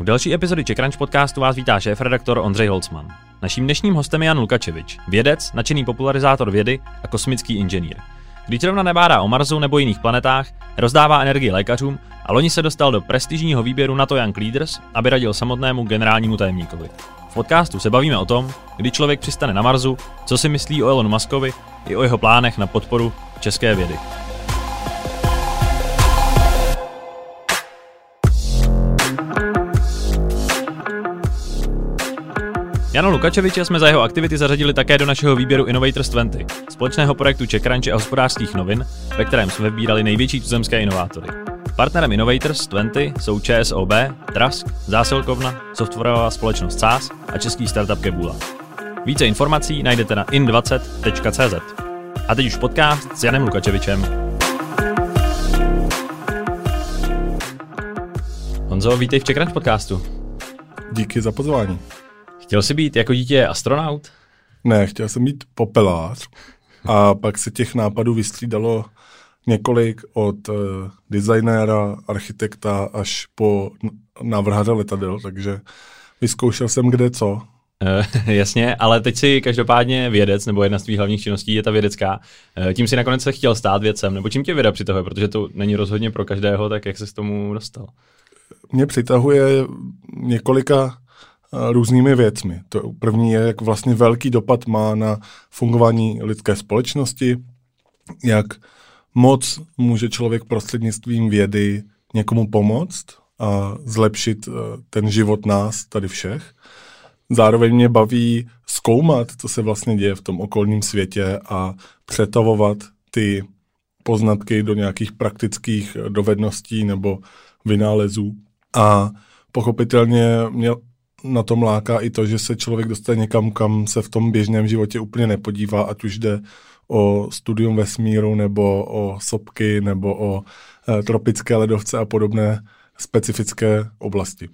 U další epizody Crunch podcastu vás vítá šéf-redaktor Ondřej Holcman. Naším dnešním hostem je Jan Lukačevič, vědec, nadšený popularizátor vědy a kosmický inženýr. Když zrovna nebádá o Marsu nebo jiných planetách, rozdává energii lékařům a loni se dostal do prestižního výběru NATO Young Leaders, aby radil samotnému generálnímu tajemníkovi. V podcastu se bavíme o tom, kdy člověk přistane na Marsu, co si myslí o Elonu Muskovi i o jeho plánech na podporu české vědy. Jana Lukačeviče jsme za jeho aktivity zařadili také do našeho výběru Innovators 20, společného projektu Čekranče a hospodářských novin, ve kterém jsme vybírali největší tuzemské inovátory. Partnerem Innovators 20 jsou ČSOB, Trask, Zásilkovna, softwarová společnost SaaS a český startup Kebula. Více informací najdete na in20.cz. A teď už podcast s Janem Lukačevičem. Honzo, vítej v Čekranč podcastu. Díky za pozvání. Chtěl jsi být jako dítě astronaut? Ne, chtěl jsem být popelář. A pak se těch nápadů vystřídalo několik od uh, designéra, architekta až po návrháře letadel, takže vyzkoušel jsem kde co. Uh, jasně, ale teď si každopádně vědec, nebo jedna z tvých hlavních činností je ta vědecká. Uh, tím si nakonec se chtěl stát vědcem, nebo čím tě věda přitahuje, protože to není rozhodně pro každého, tak jak se k tomu dostal? Mě přitahuje několika různými věcmi. To první je, jak vlastně velký dopad má na fungování lidské společnosti, jak moc může člověk prostřednictvím vědy někomu pomoct a zlepšit eh, ten život nás, tady všech. Zároveň mě baví zkoumat, co se vlastně děje v tom okolním světě a přetavovat ty poznatky do nějakých praktických dovedností nebo vynálezů. A pochopitelně mě na tom láká i to, že se člověk dostane někam, kam se v tom běžném životě úplně nepodívá, ať už jde o studium vesmíru, nebo o sopky, nebo o e, tropické ledovce a podobné specifické oblasti.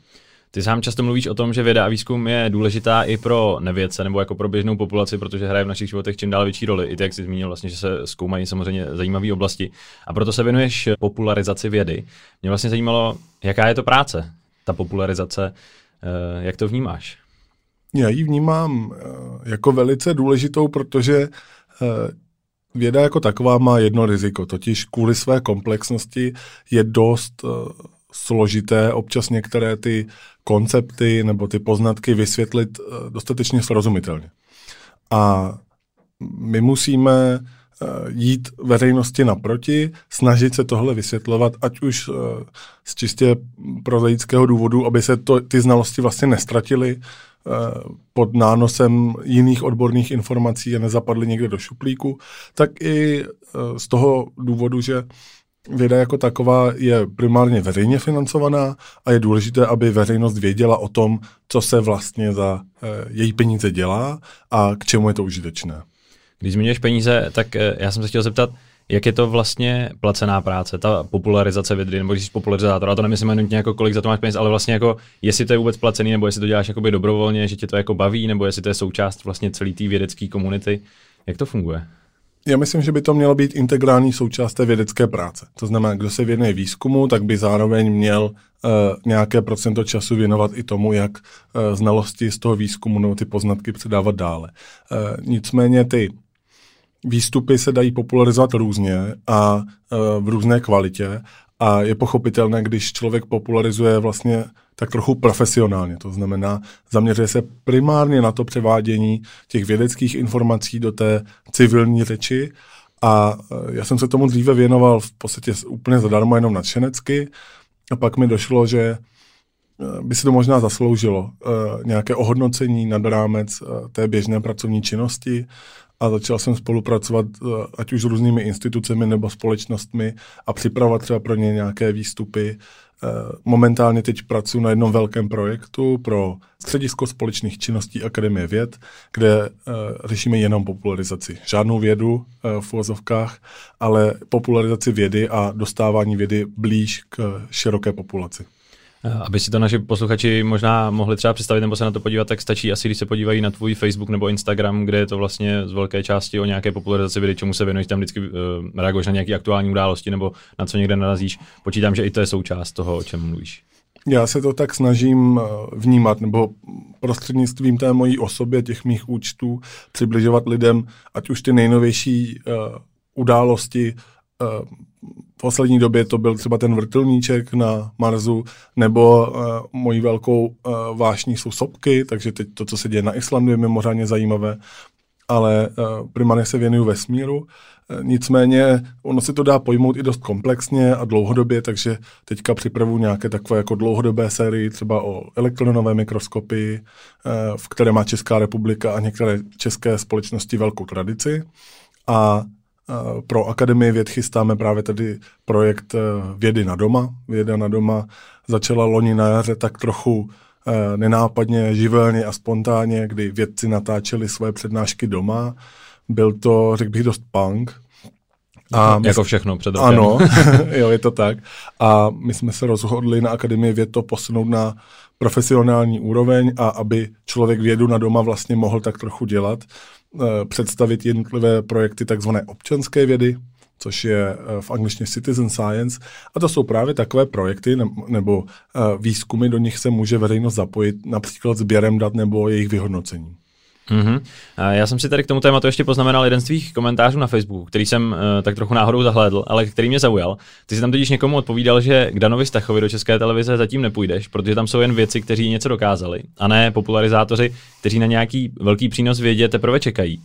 Ty sám často mluvíš o tom, že věda a výzkum je důležitá i pro nevědce nebo jako pro běžnou populaci, protože hraje v našich životech čím dál větší roli. I ty, jak jsi zmínil, vlastně, že se zkoumají samozřejmě zajímavé oblasti. A proto se věnuješ popularizaci vědy. Mě vlastně zajímalo, jaká je to práce, ta popularizace Eh, jak to vnímáš? Já ji vnímám eh, jako velice důležitou, protože eh, věda jako taková má jedno riziko, totiž kvůli své komplexnosti je dost složité občas některé ty koncepty nebo ty poznatky vysvětlit dostatečně srozumitelně. A my musíme Eh, jít veřejnosti naproti, snažit se tohle vysvětlovat, ať už eh, z čistě prozaického důvodu, aby se to, ty znalosti vlastně nestratily eh, pod nánosem jiných odborných informací a nezapadly někde do šuplíku, tak i z toho důvodu, že věda jako taková je primárně veřejně financovaná a je důležité, aby veřejnost věděla o tom, co se vlastně za její peníze dělá a k čemu je to užitečné. Když zmiňuješ peníze, tak eh, já jsem se chtěl zeptat, jak je to vlastně placená práce, ta popularizace vědy, nebo když jsi popularizátor, a to nemyslím jenom jako kolik za to máš peněz, ale vlastně jako, jestli to je vůbec placený, nebo jestli to děláš jakoby dobrovolně, že tě to jako baví, nebo jestli to je součást vlastně celé té vědecké komunity. Jak to funguje? Já myslím, že by to mělo být integrální součást té vědecké práce. To znamená, kdo se věnuje výzkumu, tak by zároveň měl uh, nějaké procento času věnovat i tomu, jak uh, znalosti z toho výzkumu nebo ty poznatky předávat dále. Uh, nicméně ty výstupy se dají popularizovat různě a e, v různé kvalitě a je pochopitelné, když člověk popularizuje vlastně tak trochu profesionálně. To znamená, zaměřuje se primárně na to převádění těch vědeckých informací do té civilní řeči a e, já jsem se tomu dříve věnoval v podstatě úplně zadarmo, jenom nadšenecky a pak mi došlo, že e, by se to možná zasloužilo nějaké ohodnocení nad rámec té běžné pracovní činnosti a začal jsem spolupracovat eh, ať už s různými institucemi nebo společnostmi a připravovat třeba pro ně nějaké výstupy. Eh, momentálně teď pracuji na jednom velkém projektu pro Středisko společných činností Akademie věd, kde eh, řešíme jenom popularizaci. Žádnou vědu v uvozovkách, ale popularizaci vědy a dostávání vědy blíž k široké populaci. Eh, aby si to naši posluchači možná mohli třeba představit nebo se na to podívat, tak stačí asi, když se podívají na tvůj Facebook nebo Instagram, kde je to vlastně z velké části o nějaké popularizaci videa, čemu se věnuješ, tam vždycky uh, reaguješ na nějaké aktuální události nebo na co někde narazíš. Počítám, že i to je součást toho, o čem mluvíš. Já se to tak snažím vnímat, nebo prostřednictvím té mojí osobě, těch mých účtů, přibližovat lidem, ať už ty nejnovější uh, události, v poslední době to byl třeba ten vrtulníček na Marsu, nebo uh, mojí velkou uh, vášní jsou sopky, takže teď to, co se děje na Islandu, je mimořádně zajímavé, ale uh, primárně se věnuju vesmíru. Uh, nicméně ono se to dá pojmout i dost komplexně a dlouhodobě, takže teďka připravu nějaké takové jako dlouhodobé sérii, třeba o elektronové mikroskopy, uh, v které má Česká republika a některé české společnosti velkou tradici. A pro Akademii věd chystáme právě tady projekt eh, Vědy na doma. Věda na doma začala loni na jaře tak trochu eh, nenápadně, živelně a spontánně, kdy vědci natáčeli svoje přednášky doma. Byl to, řekl bych, dost punk. A jako všechno před rokem. Ano, jo, je to tak. A my jsme se rozhodli na Akademii věd to posunout na profesionální úroveň a aby člověk vědu na doma vlastně mohl tak trochu dělat. Eh, představit jednotlivé projekty takzvané občanské vědy, což je eh, v angličtině Citizen Science. A to jsou právě takové projekty nebo eh, výzkumy, do nich se může veřejnost zapojit, například sběrem dat nebo jejich vyhodnocením. Mm-hmm. Já jsem si tady k tomu tématu ještě poznamenal jeden z tvých komentářů na Facebooku, který jsem uh, tak trochu náhodou zahlédl, ale který mě zaujal. Ty jsi tam totiž někomu odpovídal, že k Danovi Stachovi do české televize zatím nepůjdeš, protože tam jsou jen věci, kteří něco dokázali, a ne popularizátoři, kteří na nějaký velký přínos vědě teprve čekají.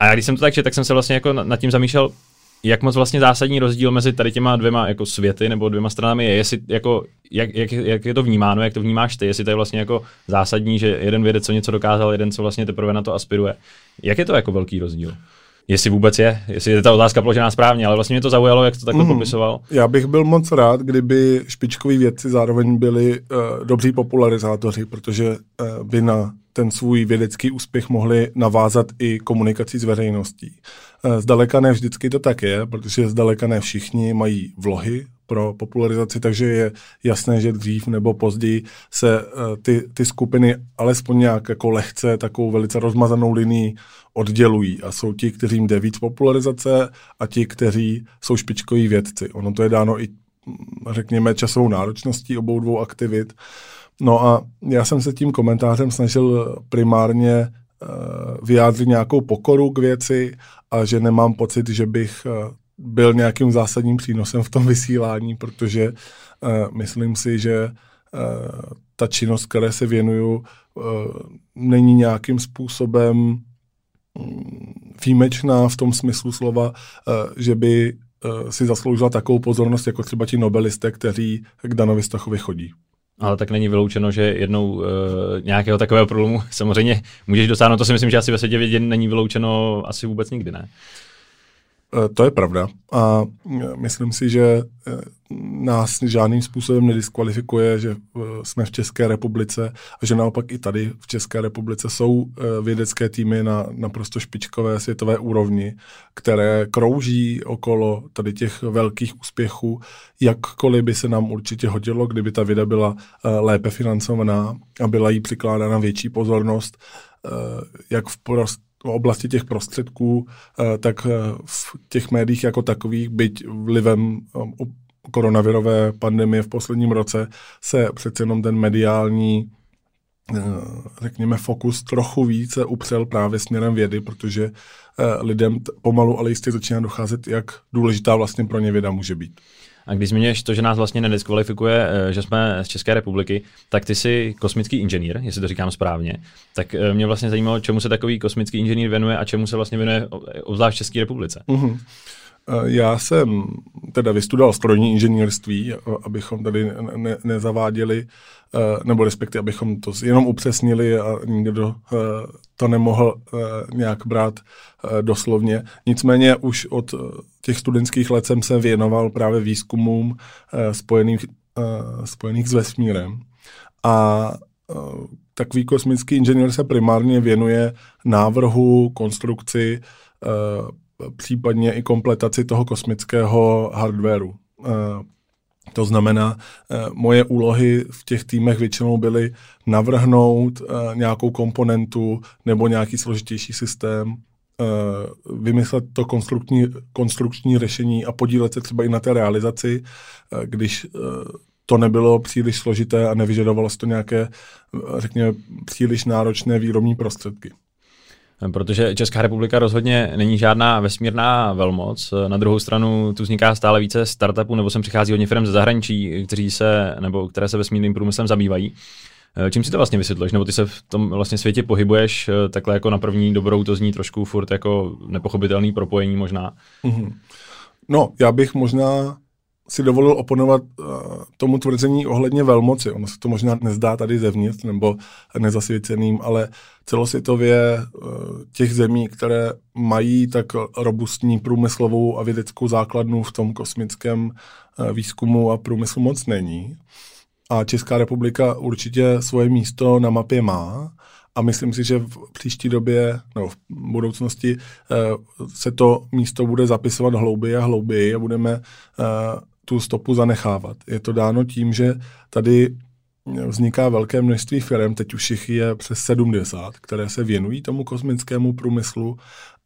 A já když jsem to tak četl, tak jsem se vlastně jako nad tím zamýšlel, jak moc vlastně zásadní rozdíl mezi tady těma dvěma jako světy nebo dvěma stranami je, jestli jako, jak, jak, jak, je to vnímáno, jak to vnímáš ty, jestli to je vlastně jako zásadní, že jeden vědec co něco dokázal, jeden co vlastně teprve na to aspiruje. Jak je to jako velký rozdíl? Jestli vůbec je, jestli je ta otázka položená správně, ale vlastně mě to zaujalo, jak to takhle mm. popisoval. Já bych byl moc rád, kdyby špičkoví vědci zároveň byli uh, dobří popularizátoři, protože uh, by na ten svůj vědecký úspěch mohli navázat i komunikací s veřejností. Eh, zdaleka ne vždycky to tak je, protože zdaleka ne všichni mají vlohy pro popularizaci, takže je jasné, že dřív nebo později se eh, ty, ty skupiny alespoň nějak jako lehce takovou velice rozmazanou linií oddělují a jsou ti, kteří jde víc popularizace a ti, kteří jsou špičkoví vědci. Ono to je dáno i, řekněme, časovou náročností obou dvou aktivit. No a já jsem se tím komentářem snažil primárně vyjádřit nějakou pokoru k věci a že nemám pocit, že bych eh, byl nějakým zásadním přínosem v tom vysílání, protože uh, myslím si, že ta činnost, které se věnuju, není nějakým způsobem mm, výjimečná v tom smyslu slova, že by si zasloužila takovou pozornost jako třeba ti nobelisté, kteří k Danovi Stachovi chodí. Ale tak není vyloučeno, že jednou uh, nějakého takového problému samozřejmě můžeš dosáhnout. To si myslím, že asi ve světě vědě není vyloučeno asi vůbec nikdy, ne? Eh, to je pravda. A eh, myslím si, že eh, nás žádným způsobem nediskvalifikuje, že jsme v České republice a že naopak i tady v České republice jsou vědecké týmy na naprosto špičkové světové úrovni, které krouží okolo tady těch velkých úspěchů, jakkoliv by se nám určitě hodilo, kdyby ta věda byla lépe financovaná a byla jí přikládána větší pozornost, jak v v oblasti těch prostředků, eh, tak eh, v těch médiích jako takových, byť vlivem eh, koronavirové pandemie v posledním roce, se přece jenom ten mediální řekněme, fokus trochu více upřel právě směrem vědy, protože lidem pomalu, ale jistě začíná docházet, jak důležitá vlastně pro ně věda může být. A když zmiňuješ to, že nás vlastně nediskvalifikuje, eh, že jsme z České republiky, tak ty jsi kosmický inženýr, jestli to říkám správně. Tak eh, mě vlastně zajímalo, čemu se takový kosmický inženýr věnuje a čemu se vlastně věnuje obzvlášť v České republice. Uh-huh. Já jsem teda vystudoval strojní inženýrství, abychom tady ne, nezaváděli, nebo respektive abychom to jenom upřesnili a nikdo to nemohl nějak brát doslovně. Nicméně už od těch studentských let jsem se věnoval právě výzkumům spojených, spojených s vesmírem. A takový kosmický inženýr se primárně věnuje návrhu, konstrukci případně i kompletaci toho kosmického hardwareu. Eh, to znamená, eh, moje úlohy v těch týmech většinou byly navrhnout eh, nějakou komponentu nebo nějaký složitější systém, vymyslet to konstrukční, konstrukční řešení a podílet se třeba i na té realizaci, když to nebylo příliš složité a nevyžadovalo se to nějaké, řekněme, příliš náročné výrobní prostředky. Protože Česká republika rozhodně není žádná vesmírná velmoc. Na druhou stranu tu vzniká stále více startupů, nebo sem přichází hodně firm ze zahraničí, kteří se, nebo které se vesmírným průmyslem zabývají. Čím si to vlastně vysvětluješ? Nebo ty se v tom vlastně světě pohybuješ takhle jako na první dobrou, to zní trošku furt jako nepochopitelný propojení možná. Mm-hmm. No, já bych možná si dovolil oponovat uh, tomu tvrzení ohledně velmoci. Ono se to možná nezdá tady zevnitř nebo nezasvěceným, ale celosvětově uh, těch zemí, které mají tak robustní průmyslovou a vědeckou základnu v tom kosmickém uh, výzkumu a průmyslu moc není. A Česká republika určitě svoje místo na mapě má a myslím si, že v příští době nebo v budoucnosti se to místo bude zapisovat hlouběji a hlouběji a budeme tu stopu zanechávat. Je to dáno tím, že tady vzniká velké množství firm, teď už jich je přes 70, které se věnují tomu kosmickému průmyslu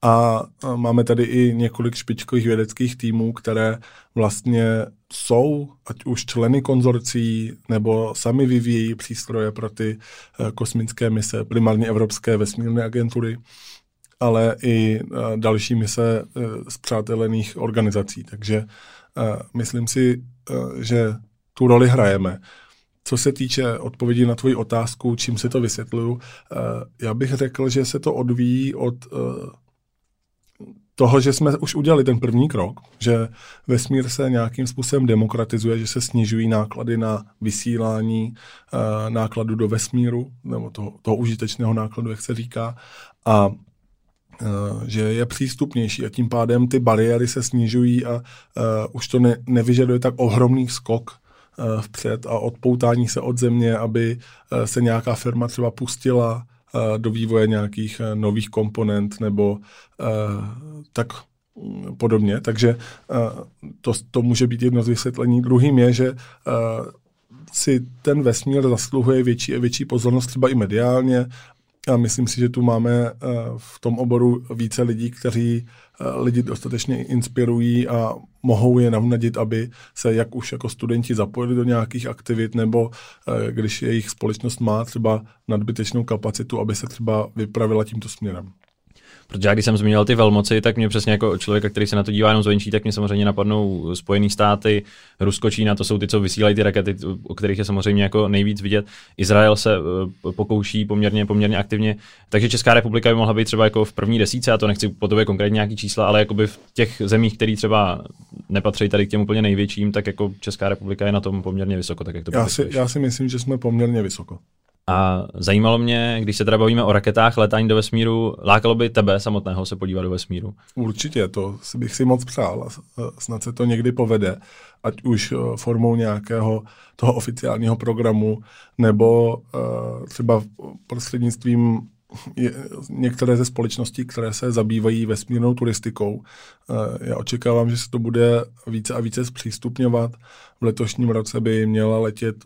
a máme tady i několik špičkových vědeckých týmů, které vlastně jsou, ať už členy konzorcí, nebo sami vyvíjí přístroje pro ty eh, kosmické mise, primárně Evropské vesmírné agentury, ale i eh, další mise z eh, přátelených organizací. Takže myslím si, že tu roli hrajeme. Co se týče odpovědi na tvoji otázku, čím si to vysvětluju, já bych řekl, že se to odvíjí od toho, že jsme už udělali ten první krok, že vesmír se nějakým způsobem demokratizuje, že se snižují náklady na vysílání nákladu do vesmíru, nebo toho, toho užitečného nákladu, jak se říká, a Eh, že je přístupnější a tím pádem ty bariéry se snižují a uh, už to ne, nevyžaduje tak ohromný skok uh, vpřed a odpoutání se od země, aby uh, se nějaká firma třeba pustila do vývoje nějakých uh, nových komponent nebo uh, tak um, podobně. Takže to, to může být jedno z vysvětlení. Druhým je, že si ten vesmír zasluhuje větší a větší pozornost třeba i mediálně a myslím si, že tu máme eh, v tom oboru více lidí, kteří eh, lidi dostatečně inspirují a mohou je navnadit, aby se jak už jako studenti zapojili do nějakých aktivit, nebo eh, když jejich společnost má třeba nadbytečnou kapacitu, aby se třeba vypravila tímto směrem. Protože já když jsem zmínil ty velmoci, tak mě přesně jako člověka, který se na to dívá jenom zvenčí, tak mě samozřejmě napadnou Spojené státy, Rusko, Čína, to jsou ty, co vysílají ty rakety, o kterých je samozřejmě jako nejvíc vidět. Izrael se uh, pokouší poměrně, poměrně aktivně. Takže Česká republika by mohla být třeba jako v první desíce, a to nechci po tobě konkrétně nějaký čísla, ale jakoby v těch zemích, které třeba nepatří tady k těm úplně největším, tak jako Česká republika je na tom poměrně vysoko. Tak jak to já, si, já si myslím, že jsme poměrně vysoko. A zajímalo mě, když se teda bavíme o raketách, letání do vesmíru, lákalo by tebe samotného se podívat do vesmíru? Určitě, to bych si moc přál. Snad se to někdy povede, ať už eh, formou nějakého toho oficiálního programu, nebo uh, třeba prostřednictvím je, některé ze společností, které se zabývají vesmírnou turistikou. Uh, já očekávám, že se to bude více a více zpřístupňovat. V letošním roce by měla letět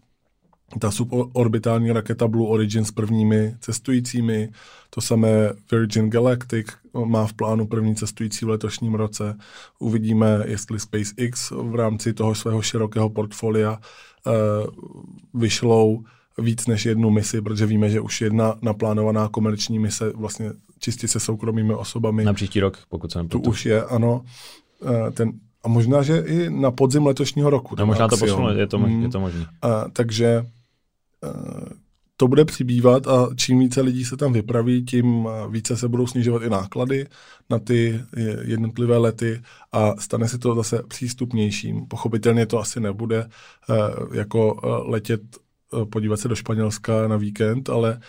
ta suborbitální raketa Blue Origin s prvními cestujícími, to samé Virgin Galactic má v plánu první cestující v letošním roce. Uvidíme, jestli SpaceX v rámci toho svého širokého portfolia uh, vyšlou víc než jednu misi, protože víme, že už jedna naplánovaná komerční mise vlastně čistě se soukromými osobami. Na příští rok, pokud se Tu už je, ano. Uh, ten, a možná, že i na podzim letošního roku. No, možná to posunulo, je to, mm. je to možné. Uh, takže Eh, to bude přibývat a čím více lidí se tam vypraví, tím eh, více se budou snižovat i náklady na ty jednotlivé lety a stane se to zase přístupnějším. Pochopitelně to asi nebude eh, jako letět, podívat se do Španělska na víkend, ale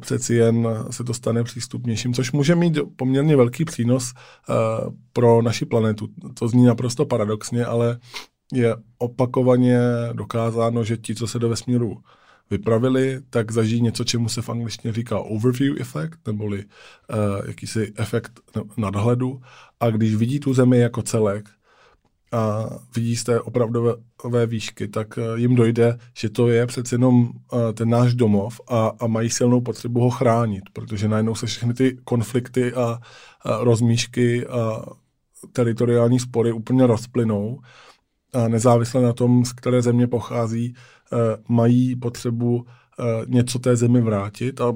přeci jen se to stane přístupnějším, což může mít poměrně velký přínos pro naši planetu. To zní naprosto paradoxně, ale je opakovaně dokázáno, že ti, co se do vesmíru vypravili, tak zažijí něco, čemu se v angličtině říká overview efekt, neboli uh, jakýsi efekt nadhledu. A když vidí tu zemi jako celek a vidí z té opravdové výšky, tak uh, jim dojde, že to je přece jenom uh, ten náš domov a, a mají silnou potřebu ho chránit, protože najednou se všechny ty konflikty a, a rozmíšky a teritoriální spory úplně rozplynou a nezávisle na tom, z které země pochází, mají potřebu něco té zemi vrátit a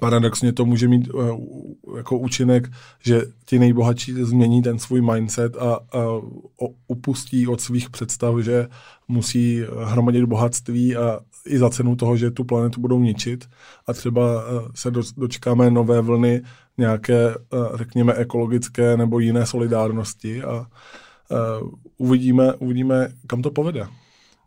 paradoxně to může mít uh, jako účinek, že ti nejbohatší změní ten svůj mindset a, upustí od svých představ, že musí hromadit bohatství a i za cenu toho, že tu planetu budou ničit a třeba se do, dočkáme nové vlny nějaké, řekněme, ekologické nebo jiné solidárnosti a uvidíme, uvidíme, kam to povede.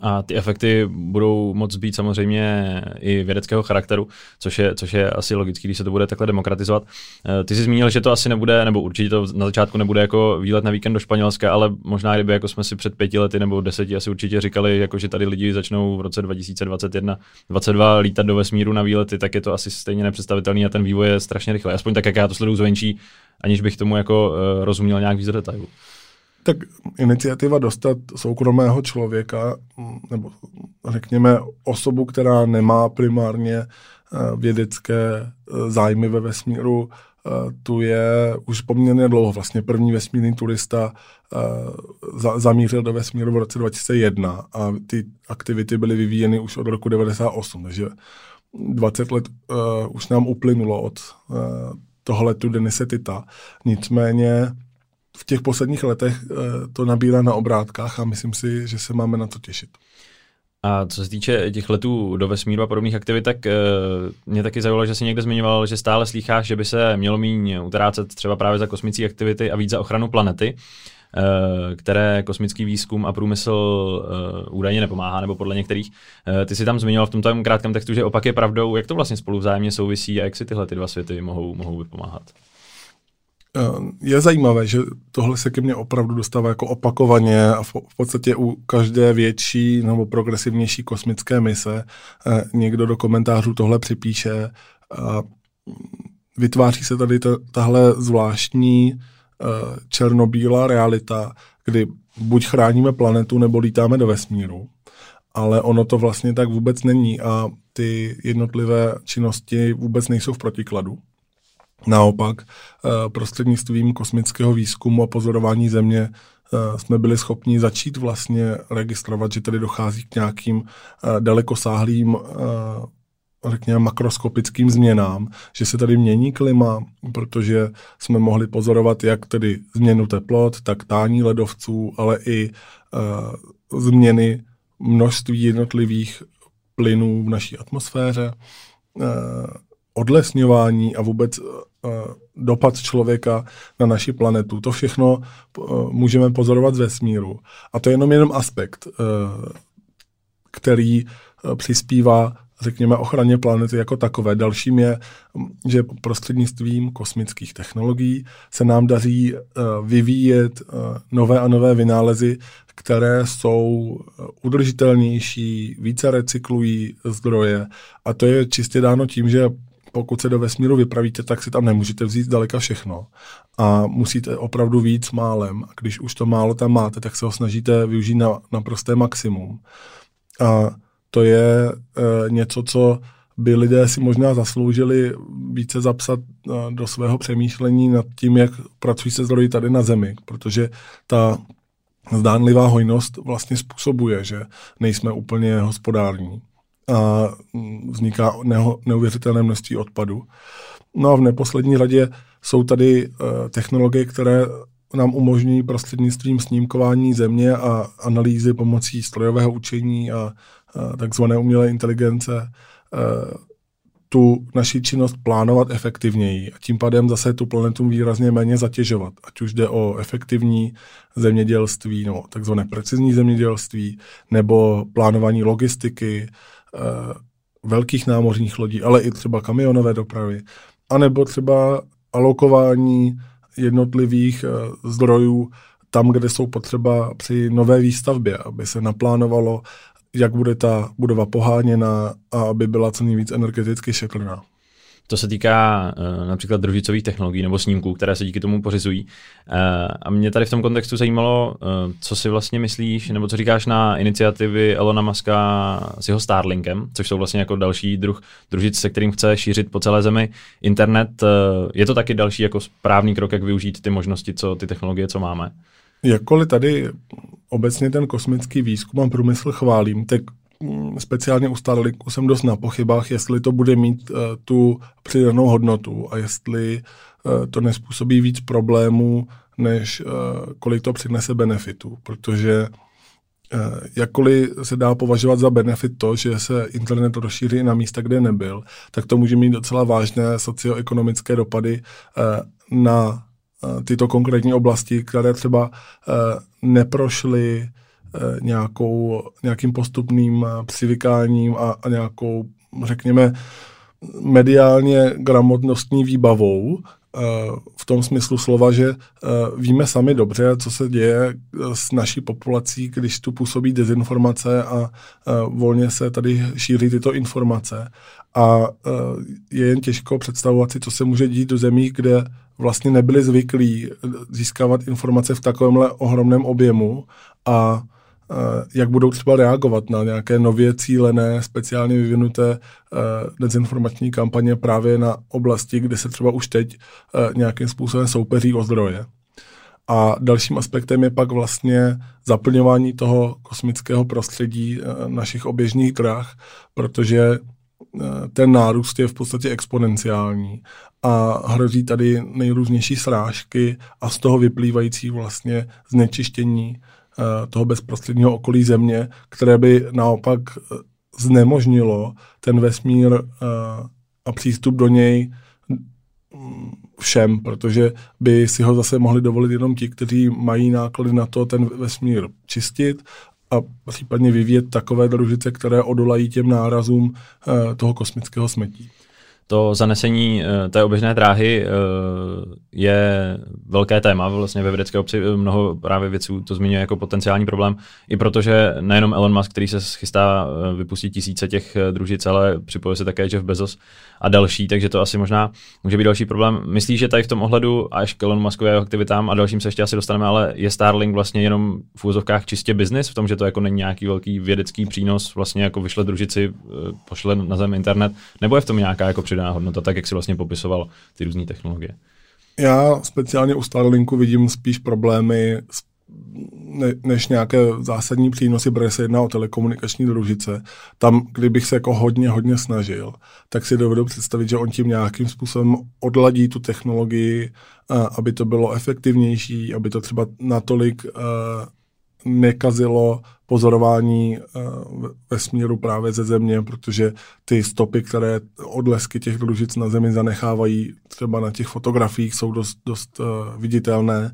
A ty efekty budou moc být samozřejmě i vědeckého charakteru, což je, což je asi logický, když se to bude takhle demokratizovat. Eh, ty jsi zmínil, že to asi nebude, nebo určitě to na začátku nebude jako výlet na víkend do Španělska, ale možná kdyby jako jsme si před pěti lety nebo deseti asi určitě říkali, jako že tady lidi začnou v roce 2021, 22 lítat do vesmíru na výlety, tak je to asi stejně nepředstavitelný a ten vývoj je strašně rychlý. Aspoň tak, jak já to sleduju zvenčí, aniž bych tomu jako uh, rozuměl nějak víc do detailu tak iniciativa dostat soukromého člověka, nebo řekněme osobu, která nemá primárně eh, vědecké eh, zájmy ve vesmíru, eh, tu je už poměrně dlouho. Vlastně první vesmírný turista zamířil do vesmíru v roce 2001 a ty aktivity byly vyvíjeny už od roku 98, takže 20 let už nám uplynulo od toho letu Denise Tita. Nicméně v těch posledních letech eh, to nabírá na obrátkách a myslím si, že se máme na to těšit. A co se týče těch letů do vesmíru a podobných aktivit, tak uh, mě taky zaujalo, že jsi někde zmiňoval, že stále slýcháš, že by se mělo míň utrácet třeba právě za kosmické aktivity a víc za ochranu planety, uh, které kosmický výzkum a průmysl údajně nepomáhá, nebo podle některých. Ty si tam zmiňoval v tom krátkém textu, že opak je pravdou. Jak to vlastně spolu vzájemně souvisí a jak si tyhle ty dva světy mohou, mohou vypomáhat? Eh, je zajímavé, že tohle se ke mně opravdu dostává jako opakovaně a v podstatě u každé větší nebo progresivnější kosmické mise eh, někdo do komentářů tohle připíše a vytváří se tady tahle zvláštní eh, černobílá realita, kdy buď chráníme planetu, nebo lítáme do vesmíru. Ale ono to vlastně tak vůbec není a ty jednotlivé činnosti vůbec nejsou v protikladu. Naopak, eh, prostřednictvím kosmického výzkumu a pozorování Země eh, jsme byli schopni začít vlastně registrovat, že tady dochází k nějakým eh, dalekosáhlým řekněme, makroskopickým změnám, že se tady mění klima, protože jsme mohli pozorovat jak tedy změnu teplot, tak tání ledovců, ale i uh, změny množství jednotlivých plynů v naší atmosféře. Uh, odlesňování a vůbec uh, dopad člověka na naši planetu. To všechno uh, můžeme pozorovat z vesmíru. A to je jenom jenom aspekt, uh, který přispívá řekněme, ochraně planety jako takové. Dalším je, že prostřednictvím kosmických technologií se nám daří vyvíjet nové a nové vynálezy, které jsou udržitelnější, více recyklují zdroje. A to je čistě dáno tím, že pokud se do vesmíru vypravíte, tak si tam nemůžete vzít daleka všechno. A musíte opravdu víc málem. A když už to málo tam máte, tak se ho snažíte využít na, na prosté maximum. A to je e, něco, co by lidé si možná zasloužili více zapsat e, do svého přemýšlení nad tím, jak pracují se zdroji tady na Zemi, protože ta zdánlivá hojnost vlastně způsobuje, že nejsme úplně hospodární a vzniká neuvěřitelné množství odpadu. No a v neposlední řadě jsou tady uh, technologie, které nám umožní prostřednictvím snímkování země a analýzy pomocí strojového učení a, a takzvané umělé inteligence uh, tu naši činnost plánovat efektivněji a tím pádem zase tu planetu výrazně méně zatěžovat. Ať už jde o efektivní zemědělství nebo takzvané precizní zemědělství nebo plánování logistiky, velkých námořních lodí, ale i třeba kamionové dopravy, anebo třeba alokování jednotlivých eh, zdrojů tam, kde jsou potřeba při nové výstavbě, aby se naplánovalo, jak bude ta budova poháněna a aby byla co nejvíc energeticky šetrná. To se týká uh, například družicových technologií nebo snímků, které se díky tomu pořizují. Uh, a mě tady v tom kontextu zajímalo, uh, co si vlastně myslíš, nebo co říkáš na iniciativy Elona Muska s jeho Starlinkem, což jsou vlastně jako další druh družic, se kterým chce šířit po celé zemi internet. Uh, je to taky další jako správný krok, jak využít ty možnosti, co ty technologie, co máme? Jakkoliv tady obecně ten kosmický výzkum a průmysl chválím, tak speciálně u Starlinku jsem dost na pochybách, jestli to bude mít uh, tu přidanou hodnotu a jestli uh, to nespůsobí víc problémů, než uh, kolik to přinese benefitů, protože jakkoliv se dá považovat za benefit to, že se internet rozšíří na místa, kde nebyl, tak to může mít docela vážné socioekonomické dopady na tyto konkrétní oblasti, které třeba neprošly nějakou, nějakým postupným přivykáním a, a nějakou, řekněme, mediálně gramotnostní výbavou, v tom smyslu slova, že víme sami dobře, co se děje s naší populací, když tu působí dezinformace a volně se tady šíří tyto informace. A je jen těžko představovat si, co se může dít do zemí, kde vlastně nebyli zvyklí získávat informace v takovémhle ohromném objemu a jak budou třeba reagovat na nějaké nově cílené, speciálně vyvinuté dezinformační kampaně právě na oblasti, kde se třeba už teď nějakým způsobem soupeří o zdroje. A dalším aspektem je pak vlastně zaplňování toho kosmického prostředí našich oběžných drah, protože ten nárůst je v podstatě exponenciální a hrozí tady nejrůznější srážky a z toho vyplývající vlastně znečištění Eh, toho bezprostředního okolí Země, které by naopak eh, znemožnilo ten vesmír eh, a přístup do něj mm, všem, protože by si ho zase mohli dovolit jenom ti, kteří mají náklady na to ten vesmír čistit a případně vyvíjet takové družice, které odolají těm nárazům toho kosmického smetí to zanesení uh, té oběžné dráhy uh, je velké téma vlastně ve vědecké obci. Mnoho právě věců to zmiňuje jako potenciální problém, i protože nejenom Elon Musk, který se chystá uh, vypustit tisíce těch družic, ale připojuje se také Jeff Bezos a další, takže to asi možná může být další problém. Myslíš, že tady v tom ohledu, až k Elon jeho aktivitám a dalším se ještě asi dostaneme, ale je Starlink vlastně jenom v úzovkách čistě business, v tom, že to jako není nějaký velký vědecký přínos, vlastně jako vyšle družici, pošle na zem internet, nebo je v tom nějaká jako přidaná hodnota, tak jak si vlastně popisoval ty různé technologie? Já speciálně u Starlinku vidím spíš problémy ne, než nějaké zásadní přínosy, protože se jedná o telekomunikační družice. Tam, kdybych se jako hodně, hodně snažil, tak si dovedu představit, že on tím nějakým způsobem odladí tu technologii, aby to bylo efektivnější, aby to třeba natolik nekazilo pozorování uh, ve směru právě ze země, protože ty stopy, které odlesky těch družic na zemi zanechávají třeba na těch fotografiích, jsou dost, dost uh, viditelné.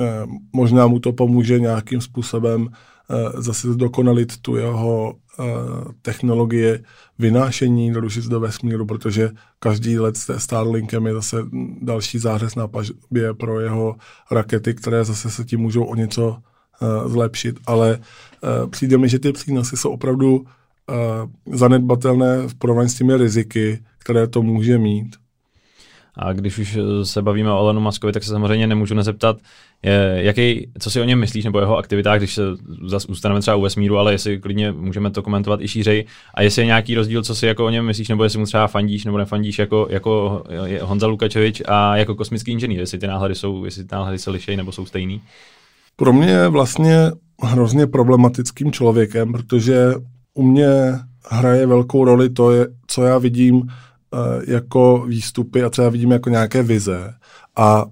Uh, možná mu to pomůže nějakým způsobem zase zdokonalit tu jeho technologie vynášení družic do vesmíru, protože každý let s Starlinkem je zase další zářez na pažbě pro jeho rakety, které zase se tím můžou o něco uh, zlepšit, ale uh, přijde mi, že ty přínosy jsou opravdu uh, zanedbatelné v porovnání s těmi riziky, které to může mít. A když už se bavíme o Elonu Muskovi, tak se samozřejmě nemůžu nezeptat, jaký, co si o něm myslíš, nebo jeho aktivitách, když se zase zůstaneme třeba u vesmíru, ale jestli klidně můžeme to komentovat i šířej. A jestli je nějaký rozdíl, co si jako o něm myslíš, nebo jestli mu třeba fandíš nebo nefandíš jako, jako Honza Lukačevič a jako kosmický inženýr, jestli ty náhledy jsou, jestli ty náhledy se lišejí nebo jsou stejný. Pro mě je vlastně hrozně problematickým člověkem, protože u mě hraje velkou roli to, je, co já vidím uh, jako výstupy a co já vidím jako nějaké vize. A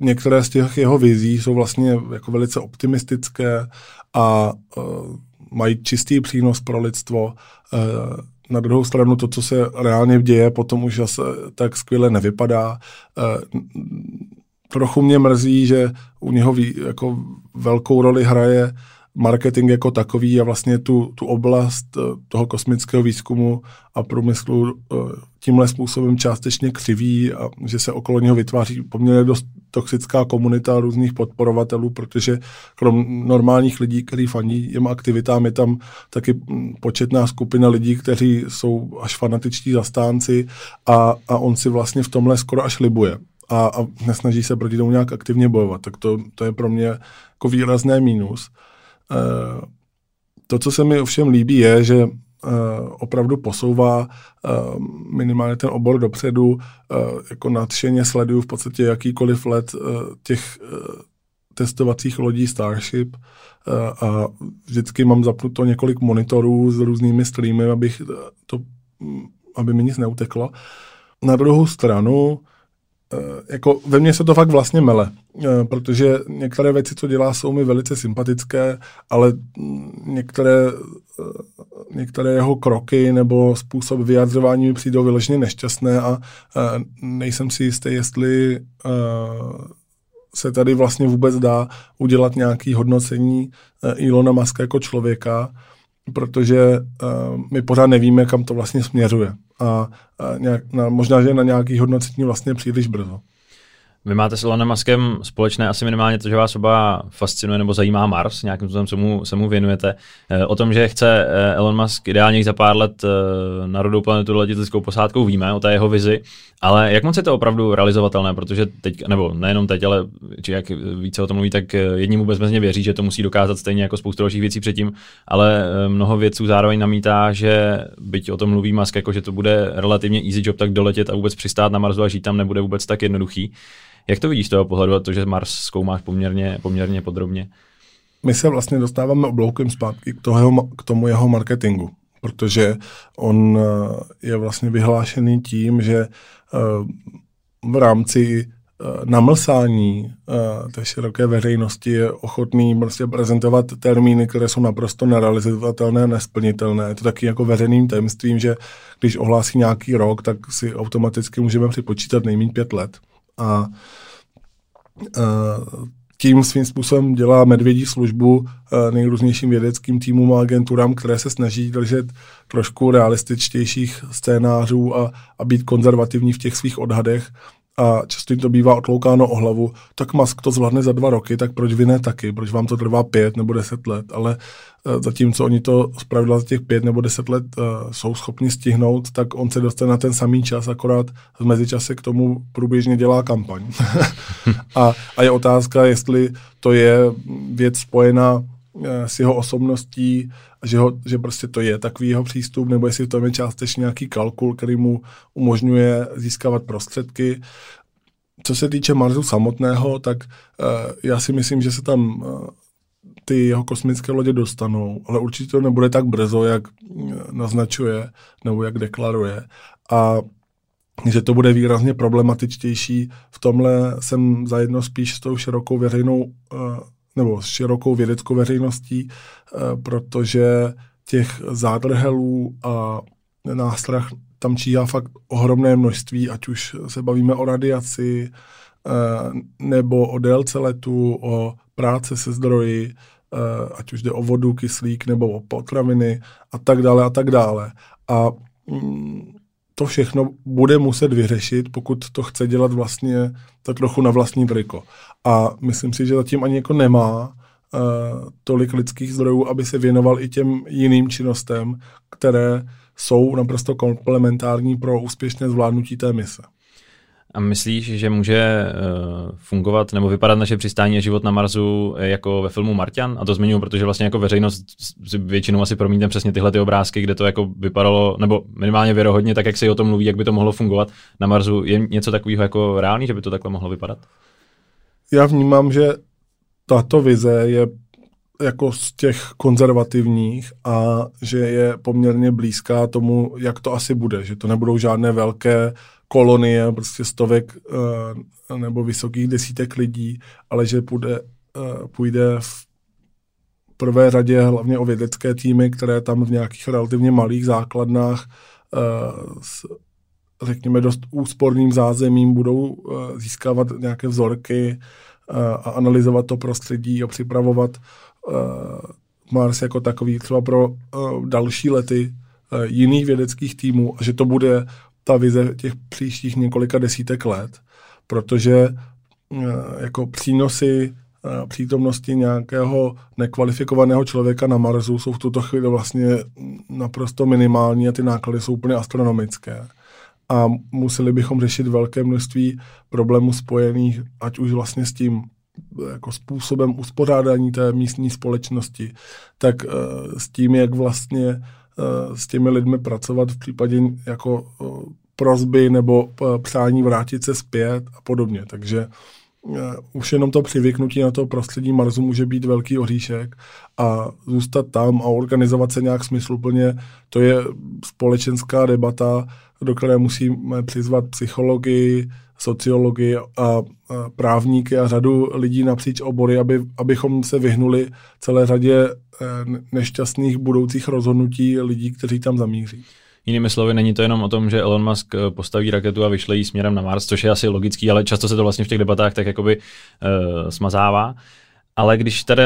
některé z těch jeho vizí jsou vlastně jako velice optimistické a uh, mají čistý přínos pro lidstvo. Uh, na druhou stranu to, co se reálně děje, potom už zase tak skvěle nevypadá. Trochu mě mrzí, že u něho ví, jako velkou roli hraje marketing jako takový a vlastně tu, tu oblast eh, toho kosmického výzkumu a průmyslu eh, tímhle způsobem částečně křiví a že se okolo něho vytváří poměrně dost toxická komunita různých podporovatelů, protože krom normálních lidí, kteří fandí těm aktivitám, je tam taky početná skupina lidí, kteří jsou až fanatičtí zastánci a, a on si vlastně v tomhle skoro až libuje a, a nesnaží se proti tomu nějak aktivně bojovat. Tak to, to je pro mě jako výrazné mínus. E, to, co se mi ovšem líbí, je, že e, opravdu posouvá e, minimálně ten obor dopředu, jako nadšeně sleduju v podstatě jakýkoliv let těch testovacích lodí Starship a vždycky mám zapnuto několik monitorů s různými streamy, abych to, aby mi nic neuteklo. Na druhou stranu, jako ve mně se to fakt vlastně mele, protože některé věci, co dělá, jsou mi velice sympatické, ale některé, některé jeho kroky nebo způsob vyjadřování mi přijdou vyloženě nešťastné a nejsem si jistý, jestli se tady vlastně vůbec dá udělat nějaký hodnocení eh, Ilona Muska jako člověka, protože uh, my pořád nevíme, kam to vlastně směřuje. A, nějak, na, možná, že na nějaký hodnocení vlastně příliš brzo. Vy máte s Elonem Muskem společné asi minimálně to, že vás oba fascinuje nebo zajímá Mars, nějakým způsobem se mu, se mu věnujete. Eh, o tom, že chce eh, Elon Musk ideálně za pár let na rodou planetu letět lidskou posádkou, víme o té jeho vizi, ale jak moc je to opravdu realizovatelné, protože teď, nebo nejenom teď, ale či jak více o tom mluví, tak jedním vůbec bezmezně věří, že to musí dokázat stejně jako spoustu dalších věcí předtím, ale mnoho vědců zároveň namítá, že byť o tom mluví Musk, jako že to bude relativně easy job, tak doletět a vůbec přistát na Marsu a žít tam nebude vůbec tak jednoduchý. Jak to vidíš z toho pohledu, to, že Mars zkoumáš poměrně, poměrně podrobně? My se vlastně dostáváme obloukem zpátky k, toho, k tomu jeho marketingu, protože on eh, je vlastně vyhlášený tím, že eh, v rámci eh, namlsání té široké veřejnosti je ochotný prostě prezentovat termíny, které jsou naprosto nerealizovatelné, nesplnitelné. Je to taky jako veřejným tajemstvím, že když ohlásí nějaký rok, tak si automaticky můžeme připočítat nejméně pět let a tím svým způsobem dělá medvědí službu nejrůznějším vědeckým týmům a agenturám, které se snaží držet trošku realističtějších scénářů a, a být konzervativní v těch svých odhadech a často jim to bývá otloukáno o hlavu, tak Musk to zvládne za dva roky, tak proč vy ne taky, proč vám to trvá pět nebo deset let, ale uh, zatímco oni to zpravidla za těch pět nebo deset let uh, jsou schopni stihnout, tak on se dostane na ten samý čas, akorát v mezičase k tomu průběžně dělá kampaň. a, a je otázka, jestli to je věc spojená s jeho osobností, že, ho, že prostě to je takový jeho přístup, nebo jestli to je částečně nějaký kalkul, který mu umožňuje získávat prostředky. Co se týče Marsu samotného, tak uh, já si myslím, že se tam uh, ty jeho kosmické lodě dostanou, ale určitě to nebude tak brzo, jak naznačuje nebo jak deklaruje. A že to bude výrazně problematičtější. V tomhle jsem zajedno spíš s tou širokou veřejnou nebo s širokou vědeckou veřejností, eh, protože těch zádrhelů a nástrah tam číhá fakt ohromné množství, ať už se bavíme o radiaci, eh, nebo o délce letu, o práce se zdroji, eh, ať už jde o vodu, kyslík nebo o potraviny a tak dále a tak dále. A mm, to všechno bude muset vyřešit, pokud to chce dělat vlastně tak trochu na vlastní triko. A myslím si, že zatím ani jako nemá uh, tolik lidských zdrojů, aby se věnoval i těm jiným činnostem, které jsou naprosto komplementární pro úspěšné zvládnutí té mise. A myslíš, že může uh, fungovat nebo vypadat naše přistání a život na Marsu jako ve filmu Martian? A to zmiňuji, protože vlastně jako veřejnost většinou asi promítne přesně tyhle ty obrázky, kde to jako vypadalo, nebo minimálně věrohodně, tak jak se o tom mluví, jak by to mohlo fungovat na Marsu. Je něco takového jako reálný, že by to takhle mohlo vypadat? Já vnímám, že tato vize je jako z těch konzervativních a že je poměrně blízká tomu, jak to asi bude, že to nebudou žádné velké kolonie, prostě stovek uh, nebo vysokých desítek lidí, ale že půjde, uh, půjde v prvé řadě hlavně o vědecké týmy, které tam v nějakých relativně malých základnách uh, s, řekněme, dost úsporným zázemím budou získávat nějaké vzorky a analyzovat to prostředí a připravovat Mars jako takový třeba pro další lety jiných vědeckých týmů a že to bude ta vize těch příštích několika desítek let, protože eh, jako přínosy eh, přítomnosti nějakého nekvalifikovaného člověka na Marsu jsou v tuto chvíli vlastně naprosto minimální a ty náklady jsou úplně astronomické. A museli bychom řešit velké množství problémů spojených, ať už vlastně s tím jako způsobem uspořádání té místní společnosti, tak uh, s tím, jak vlastně Eh, s těmi lidmi pracovat v případě jako eh, prozby nebo eh, přání vrátit se zpět a podobně. Takže už jenom to přivyknutí na to prostředí Marsu může být velký oříšek a zůstat tam a organizovat se nějak smysluplně, to je společenská debata, do které musíme přizvat psychologii, sociologii a právníky a řadu lidí napříč obory, aby, abychom se vyhnuli celé řadě eh, nešťastných budoucích rozhodnutí lidí, kteří tam zamíří. Jinými slovy, není to jenom o tom, že Elon Musk eh, postaví raketu a vyšle ji směrem na Mars, což je asi logický, ale často se to vlastně v těch debatách tak jakoby uh, smazává. Ale když tady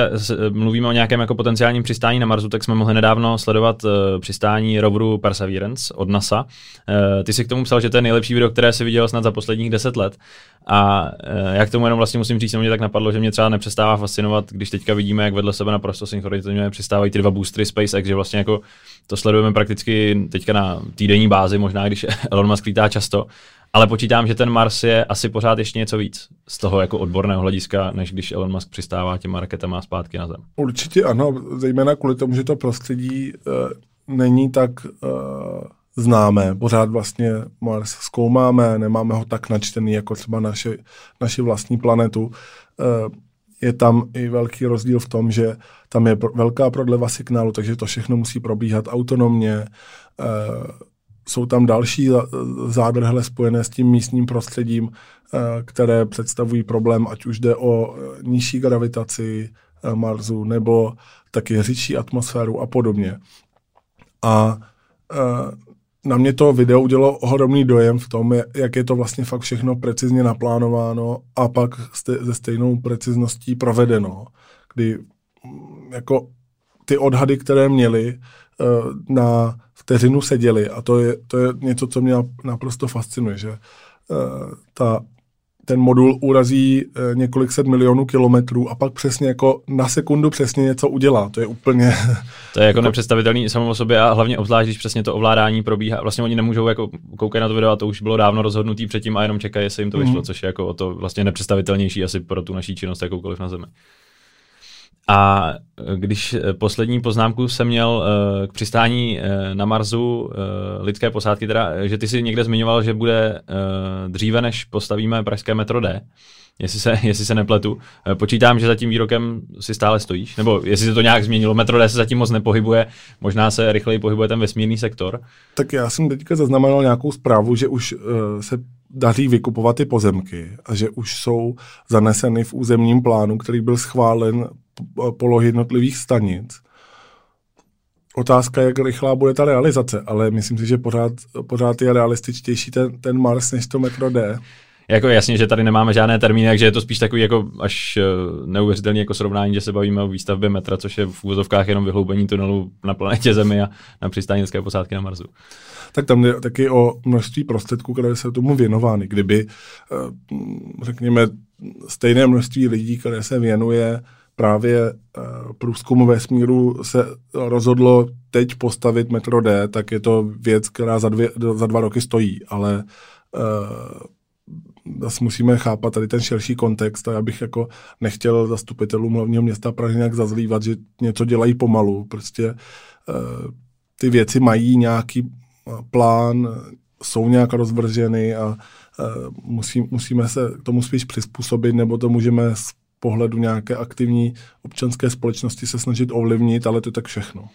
mluvíme o nějakém jako potenciálním přistání na Marsu, tak jsme mohli nedávno sledovat uh, přistání roveru Perseverance od NASA. Uh, ty si k tomu psal, že to je nejlepší video, které si viděl snad za posledních deset let. A uh, já k tomu jenom vlastně musím říct, že mě tak napadlo, že mě třeba nepřestává fascinovat, když teďka vidíme, jak vedle sebe naprosto synchronizovaně přistávají ty dva boostry SpaceX, že vlastně jako to sledujeme prakticky teďka na týdenní bázi, možná když Elon Musk lítá často ale počítám, že ten Mars je asi pořád ještě něco víc z toho jako odborného hlediska, než když Elon Musk přistává těma raketama zpátky na Zem. Určitě ano, zejména kvůli tomu, že to prostředí uh, není tak uh, známé. Pořád vlastně Mars zkoumáme, nemáme ho tak načtený jako třeba naše, naši vlastní planetu. Uh, je tam i velký rozdíl v tom, že tam je velká prodleva signálu, takže to všechno musí probíhat autonomně. Uh, jsou tam další zádrhle spojené s tím místním prostředím, eh, které představují problém, ať už jde o eh, nižší gravitaci eh, Marsu nebo taky řidší atmosféru a podobně. A na mě to video udělalo ohromný dojem v tom, jak je to vlastně fakt všechno precizně naplánováno a pak ze stejnou precizností provedeno, kdy mm, jako ty odhady, které měli na vteřinu seděli a to je, to je něco, co mě naprosto fascinuje, že uh, ta, ten modul urazí uh, několik set milionů kilometrů a pak přesně jako na sekundu přesně něco udělá. To je úplně... To je jako nepředstavitelný samo o sobě a hlavně obzvlášť, když přesně to ovládání probíhá. Vlastně oni nemůžou jako koukat na to video a to už bylo dávno rozhodnutý předtím a jenom čekají, jestli jim to vyšlo, mm. což je jako o to vlastně nepředstavitelnější asi pro tu naší činnost jakoukoliv na Zemi. A když eh, poslední poznámku jsem měl uh, k přistání na Marsu lidské posádky, teda, že ty si někde zmiňoval, že bude dříve, než postavíme pražské metro D, jestli se, jestli se nepletu. Počítám, že za tím výrokem si stále stojíš, nebo jestli se to nějak změnilo. Metro D se zatím moc nepohybuje, možná se rychleji pohybuje ten vesmírný sektor. Tak já jsem teďka zaznamenal nějakou zprávu, že už se daří vykupovat ty pozemky a že už jsou zaneseny v územním plánu, který byl schválen polohy jednotlivých stanic. Otázka, jak rychlá bude ta realizace, ale myslím si, že pořád, pořád je realističtější ten, ten Mars než to metro D. Jako jasně, že tady nemáme žádné termíny, takže je to spíš takový jako až uh, neuvěřitelný jako srovnání, že se bavíme o výstavbě metra, což je v úvozovkách jenom vyhloubení tunelu na planetě Zemi a na přistánické posádky na Marsu. Tak tam jde taky o množství prostředků, které se tomu věnovány. Kdyby, uh, řekněme, stejné množství lidí, které se věnuje právě uh, průzkumu vesmíru se rozhodlo teď postavit metro D, tak je to věc, která za, dvě, za dva roky stojí, ale zase musíme chápat tady ten širší kontext a já bych jako nechtěl zastupitelům hlavního města Prahy nějak zazlívat, že něco dělají pomalu. Prostě uh, ty věci mají nějaký plán, jsou nějak rozvrženy a uh, musí, musíme se tomu spíš přizpůsobit, nebo to můžeme pohledu nějaké aktivní občanské společnosti se snažit ovlivnit, ale to je tak všechno.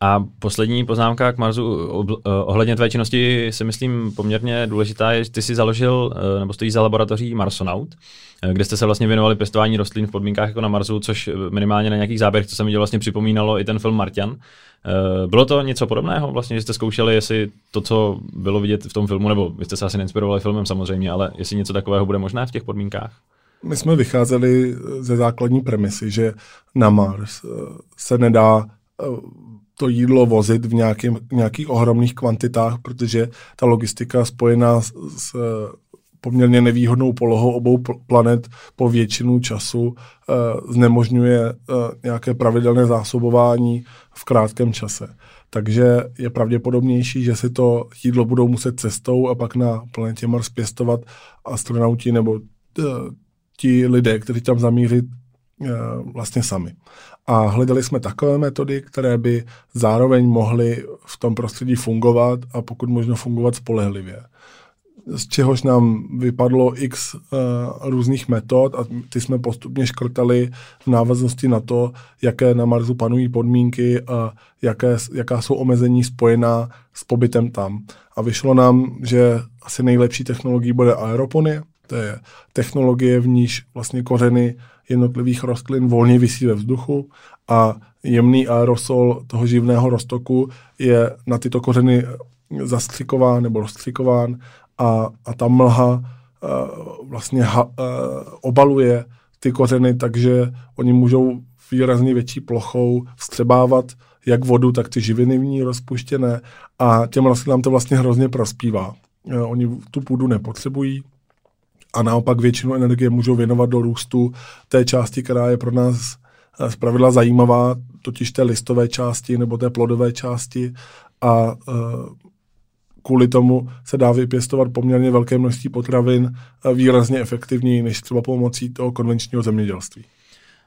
A poslední poznámka k Marzu eh, ohledně tvé činnosti si myslím poměrně důležitá je, že ty jsi založil eh, nebo stojí za laboratoří Marsonaut, eh, kde jste se vlastně věnovali pěstování rostlin v podmínkách jako na Marsu, což minimálně na nějakých záběrech, co se mi vlastně připomínalo i ten film Martian. Bylo to něco podobného, vlastně, že jste zkoušeli, jestli to, co bylo vidět v tom filmu, nebo vy jste se asi neinspirovali filmem samozřejmě, ale jestli něco takového bude možné v těch podmínkách? My jsme vycházeli ze základní premisy, že na Mars se nedá to jídlo vozit v nějakým, nějakých ohromných kvantitách, protože ta logistika spojená s, s poměrně nevýhodnou polohou obou planet po většinu času uh, znemožňuje uh, nějaké pravidelné zásobování v krátkém čase. Takže je pravděpodobnější, že si to jídlo budou muset cestou a pak na planetě Mars pěstovat astronauti nebo uh, ti lidé, kteří tam zamíří eh, vlastně sami. A hledali jsme takové metody, které by zároveň mohly v tom prostředí fungovat a pokud možno fungovat spolehlivě. z čehož nám vypadlo x uh, různých metod a ty jsme postupně škrtali v návaznosti na to, jaké na Marsu panují podmínky a jaké, jaká jsou omezení spojená s pobytem tam. A vyšlo nám, že asi nejlepší technologií bude aeropony, to je technologie, v níž vlastně kořeny jednotlivých rostlin volně vysí ve vzduchu a jemný aerosol toho živného roztoku je na tyto kořeny zastřikován nebo rozstřikován a, a ta mlha uh, vlastně ha, uh, obaluje ty kořeny, takže oni můžou výrazně větší plochou vstřebávat jak vodu, tak ty živiny v ní rozpuštěné a těm rostlinám to vlastně hrozně prospívá. Uh, oni tu půdu nepotřebují, a naopak většinu energie můžou věnovat do růstu té části, která je pro nás zpravidla zajímavá, totiž té listové části nebo té plodové části a kvůli tomu se dá vypěstovat poměrně velké množství potravin výrazně efektivněji než třeba pomocí toho konvenčního zemědělství.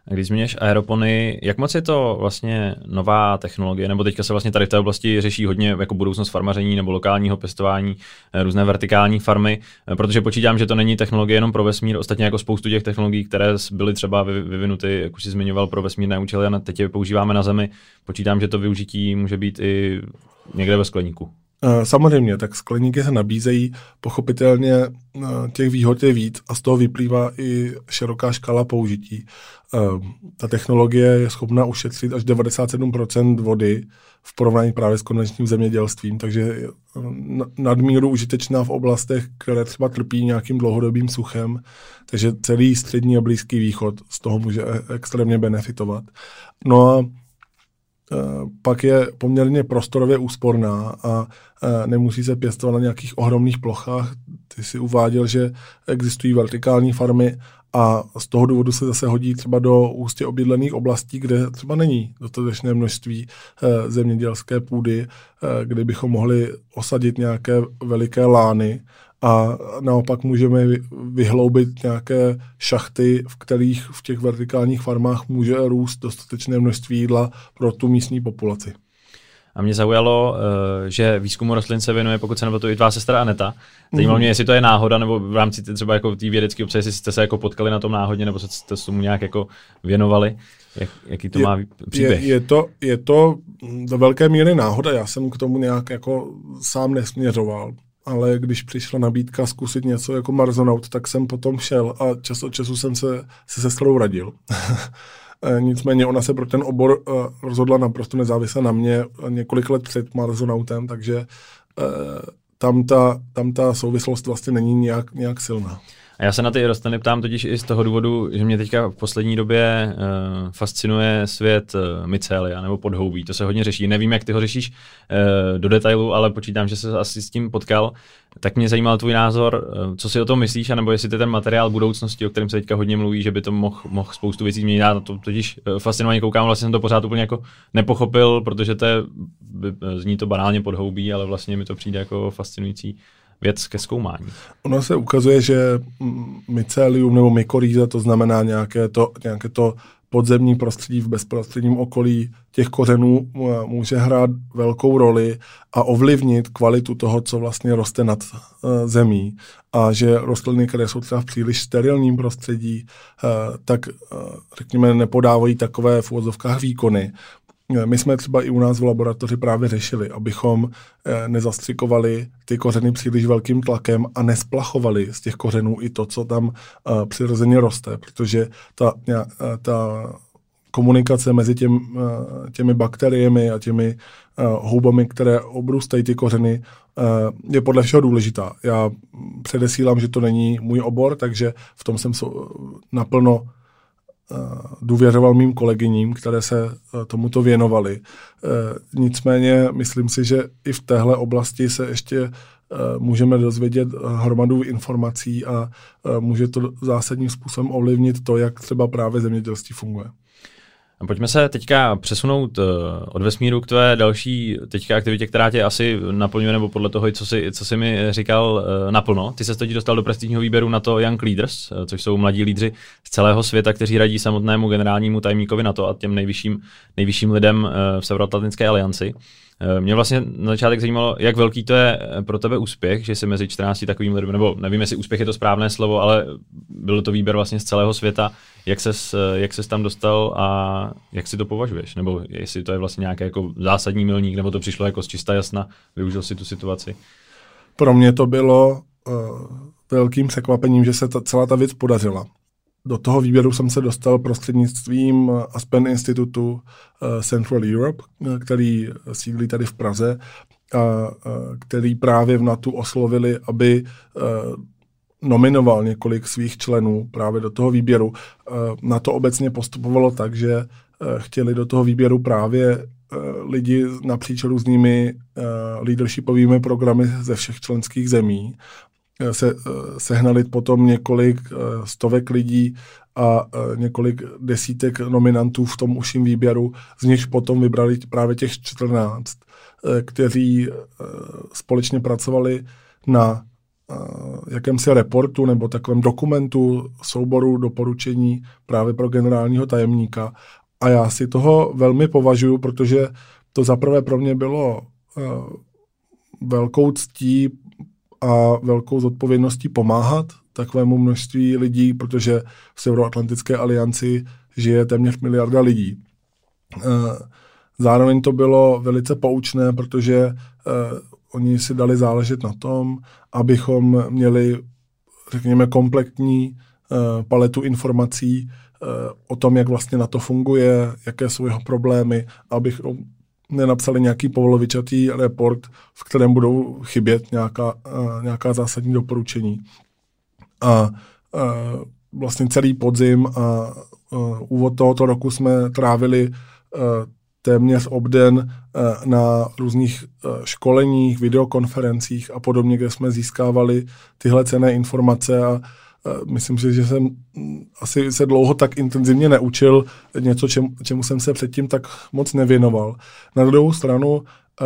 Když zmíníš aeropony, jak moc je to vlastně nová technologie, nebo teďka se vlastně tady v té oblasti řeší hodně jako budoucnost farmaření nebo lokálního pěstování, eh, různé vertikální farmy, eh, protože počítám, že to není technologie jenom pro vesmír, ostatně jako spoustu těch technologií, které byly třeba vyvinuty, jak už si zmiňoval, pro vesmírné účely a teď je používáme na Zemi. Počítám, že to využití může být i někde ve skleníku. Eh, samozřejmě, tak skleníky se nabízejí, pochopitelně eh, těch výhod je víc a z toho vyplývá i široká škála použití. Eh, ta technologie je schopna ušetřit až 97% vody v porovnání právě s konvenčním zemědělstvím, takže je nadmíru užitečná v oblastech, které třeba trpí nějakým dlouhodobým suchem, takže celý střední a blízký východ z toho může e-, extrémně benefitovat. No a Eh, pak je poměrně prostorově úsporná a eh, nemusí se pěstovat na nějakých ohromných plochách. Ty si uváděl, že existují vertikální farmy a z toho důvodu se zase hodí třeba do ústě obydlených oblastí, kde třeba není dostatečné množství eh, zemědělské půdy, kde bychom mohli osadit nějaké veliké lány a naopak můžeme vyhloubit nějaké šachty, v kterých v těch vertikálních farmách může růst dostatečné množství jídla pro tu místní populaci. A mě zaujalo, eh, že výzkumu rostlin se věnuje, pokud se nebo to i tvá sestra Aneta. Zajímalo mm-hmm. mě, jestli to je náhoda, nebo v rámci třeba jako té vědecké obce, jestli jste se jako potkali na tom náhodně, nebo jste se tomu nějak jako věnovali. Jak, jaký to je, má příběh? Je, je, to, je to do velké míry náhoda. Já jsem k tomu nějak jako sám nesměřoval ale když přišla nabídka zkusit něco jako Marzonaut, tak jsem potom šel a čas od času jsem se se sestrou radil. E, nicméně ona se pro ten obor uh, rozhodla naprosto nezávisle na mě několik let před Marzonautem, takže uh, tam, ta, tam ta souvislost vlastně není nějak, nějak silná. A já se na ty rostliny ptám totiž i z toho důvodu, že mě teďka v poslední době uh, fascinuje svět uh, mycelia nebo podhoubí. To se hodně řeší. Nevím, jak ty ho řešíš uh, do detailu, ale počítám, že se asi s tím potkal. Tak mě zajímal tvůj názor, uh, co si o tom myslíš, anebo jestli to je ten materiál budoucnosti, o kterém se teďka hodně mluví, že by to mohl moh spoustu věcí změnit. Já na to totiž uh, fascinovaně koukám, vlastně jsem to pořád úplně jako nepochopil, protože to je, zní to banálně podhoubí, ale vlastně mi to přijde jako fascinující věc ke zkoumání. Ono se ukazuje, že mycelium nebo mykorýza, to znamená nějaké to, nějaké to podzemní prostředí v bezprostředním okolí těch kořenů může hrát velkou roli a ovlivnit kvalitu toho, co vlastně roste nad uh, zemí. A že rostliny, které jsou třeba v příliš sterilním prostředí, uh, tak uh, řekněme nepodávají takové v úvodzovkách výkony. My jsme třeba i u nás v laboratoři právě řešili, abychom eh, nezastřikovali ty kořeny příliš velkým tlakem a nesplachovali z těch kořenů i to, co tam eh, přirozeně roste, protože ta, eh, ta komunikace mezi těm, těmi bakteriemi a těmi houbami, které obrůstají ty kořeny, je podle všeho důležitá. Já předesílám, že to není můj obor, takže v tom jsem naplno Eh, důvěřoval mým kolegyním, které se eh, tomuto věnovali. Eh, nicméně myslím si, že i v téhle oblasti se ještě můžeme dozvědět hromadu informací a může to zásadním způsobem ovlivnit to, jak třeba právě zemědělství funguje. Pojďme se teďka přesunout uh, od vesmíru k tvé další teďka aktivitě, která tě asi naplňuje, nebo podle toho, co jsi, co jsi mi říkal, uh, naplno. Ty se totiž dostal do prestižního výběru na to Young Leaders, uh, což jsou mladí lídři z celého světa, kteří radí samotnému generálnímu tajemníkovi na to a těm nejvyšším, nejvyšším lidem v Severoatlantické alianci. Eh, mě vlastně na začátek zajímalo, jak velký to je eh, pro tebe úspěch, že jsi mezi 14 takovým lidem, nebo nevím, jestli úspěch je to správné slovo, ale byl to výběr vlastně z celého světa. Jak ses, eh, jak ses tam dostal a jak si to považuješ? Nebo jestli to je vlastně nějaký jako zásadní milník, nebo to přišlo jako z čista jasna, využil si tu situaci? Pro mě to bylo uh, velkým překvapením, že se ta, celá ta věc podařila. Do toho výběru jsem se dostal prostřednictvím Aspen Institutu eh, Central Europe, eh, který sídlí tady v Praze, a který právě v NATO oslovili, aby eh, nominoval několik svých členů právě do toho výběru. Na to obecně postupovalo tak, že chtěli do toho výběru právě lidi napříč různými leadershipovými programy ze všech členských zemí se, sehnali potom několik eh, stovek lidí a eh, několik desítek nominantů v tom užším výběru, z nichž potom vybrali právě těch 14, eh, kteří společně pracovali na jakémsi reportu nebo takovém dokumentu souboru doporučení právě pro generálního tajemníka. A já si toho velmi považuji, protože to zaprvé pro mě bylo velkou ctí a velkou zodpovědností pomáhat takovému množství lidí, protože v Severoatlantické alianci žije téměř miliarda lidí. Eh, zároveň to bylo velice poučné, protože eh, oni si dali záležet na tom, abychom měli, řekněme, kompletní eh, paletu informací o tom, jak vlastně na to funguje, jaké jsou jeho problémy, abychom nenapsali nějaký povolovičatý report, v kterém budou chybět nějaká, uh, nějaká zásadní doporučení. A uh, vlastně celý podzim a uh, úvod tohoto roku jsme trávili téměř obden na různých školeních, videokonferencích a podobně, kde jsme získávali tyhle cené informace a myslím si, že jsem mm, asi se dlouho tak intenzivně neučil něco, čemu, čemu jsem se předtím tak moc nevěnoval. Na druhou stranu, eh,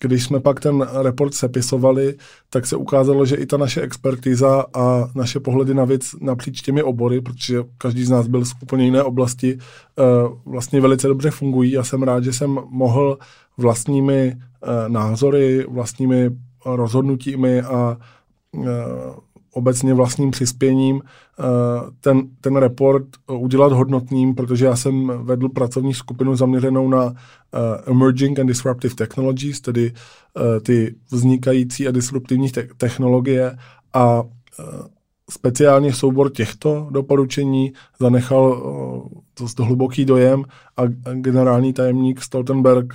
když jsme pak ten report sepisovali, tak se ukázalo, že i ta naše expertiza a naše pohledy na věc napříč těmi obory, protože každý z nás byl z úplně jiné oblasti, eh, vlastně velice dobře fungují a jsem rád, že jsem mohl vlastními eh, názory, vlastními rozhodnutími a obecně vlastním přispěním eh, ten, ten report udělat hodnotným, protože já jsem vedl pracovní skupinu zaměřenou na uh, emerging and disruptive technologies, tedy ty vznikající a disruptivní te- technologie a speciálně soubor těchto doporučení zanechal to hluboký dojem a generální tajemník Stoltenberg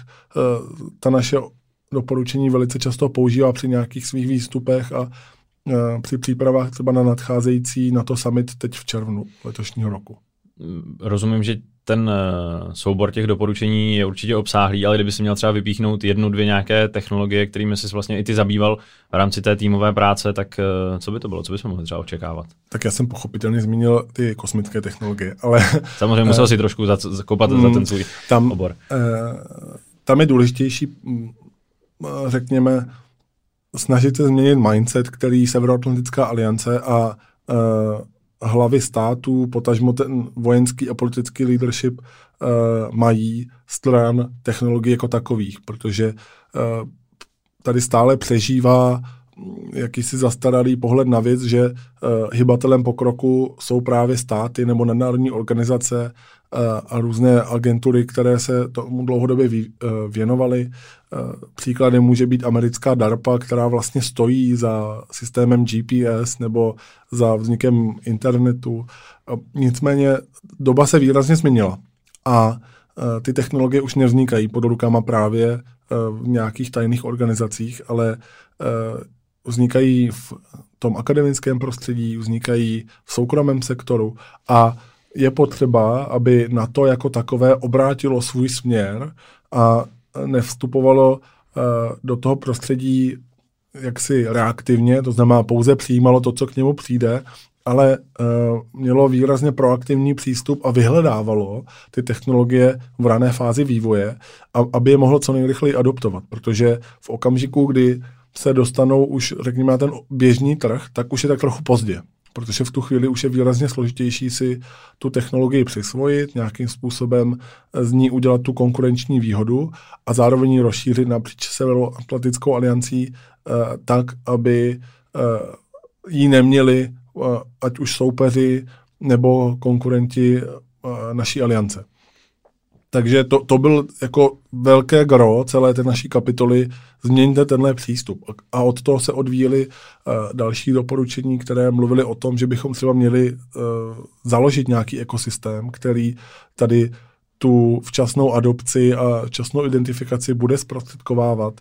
ta naše doporučení velice často používá při nějakých svých výstupech a Eh, při přípravách třeba na nadcházející na to summit teď v červnu letošního roku. Rozumím, že ten eh, soubor těch doporučení je určitě obsáhlý, ale kdyby si měl třeba vypíchnout jednu, dvě nějaké technologie, kterými jsi vlastně i ty zabýval v rámci té týmové práce, tak eh, co by to bylo? Co bychom mohli třeba očekávat? Tak já jsem pochopitelně zmínil ty kosmické technologie, ale... Samozřejmě musel si trošku zakopat za ten svůj tam, obor. Tam je důležitější, mm, řekněme, snažit se změnit mindset, který Severoatlantická aliance a uh, hlavy států, potažmo ten vojenský a politický leadership uh, mají stran technologií jako takových, protože uh, tady stále přežívá jakýsi zastaralý pohled na věc, že uh, hybatelem pokroku jsou právě státy nebo nadnárodní organizace a různé agentury, které se tomu dlouhodobě uh, věnovaly. Uh, příkladem může být americká DARPA, která vlastně stojí za systémem GPS nebo za vznikem internetu. Nicméně doba se výrazně změnila a uh, ty technologie už nevznikají pod rukama právě v nějakých tajných organizacích, ale vznikají v tom akademickém prostředí, vznikají v soukromém sektoru a je potřeba, aby na to jako takové obrátilo svůj směr a nevstupovalo uh, do toho prostředí jaksi reaktivně, to znamená pouze přijímalo to, co k němu přijde, ale uh, mělo výrazně proaktivní přístup a vyhledávalo ty technologie v rané fázi vývoje, a, aby je mohlo co nejrychleji adoptovat, protože v okamžiku, kdy se dostanou už, řekněme, na ten běžný trh, tak už je tak trochu pozdě. Protože v tu chvíli už je výrazně složitější si tu technologii přisvojit, nějakým způsobem z ní udělat tu konkurenční výhodu a zároveň ji rozšířit napříč Severoatlantickou aliancí eh, tak, aby eh, ji neměli eh, ať už soupeři nebo konkurenti naší aliance. Takže to, to byl jako velké gro celé té naší kapitoly, změňte tenhle přístup. A od toho se odvíjely uh, další doporučení, které mluvily o tom, že bychom třeba měli uh, založit nějaký ekosystém, který tady tu včasnou adopci a včasnou identifikaci bude zprostředkovávat.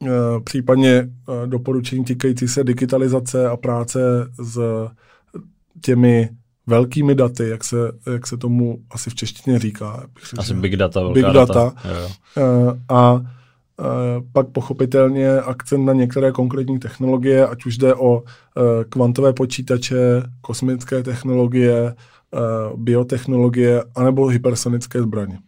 Uh, případně uh, doporučení týkající se digitalizace a práce s těmi velkými daty, jak se, jak se tomu asi v češtině říká. Asi big data, big data. data. Jo. Eh, a eh, pak pochopitelně akcent na některé konkrétní technologie, ať už jde o eh, kvantové počítače, kosmické technologie, biotechnologie, anebo hypersonické zbraně.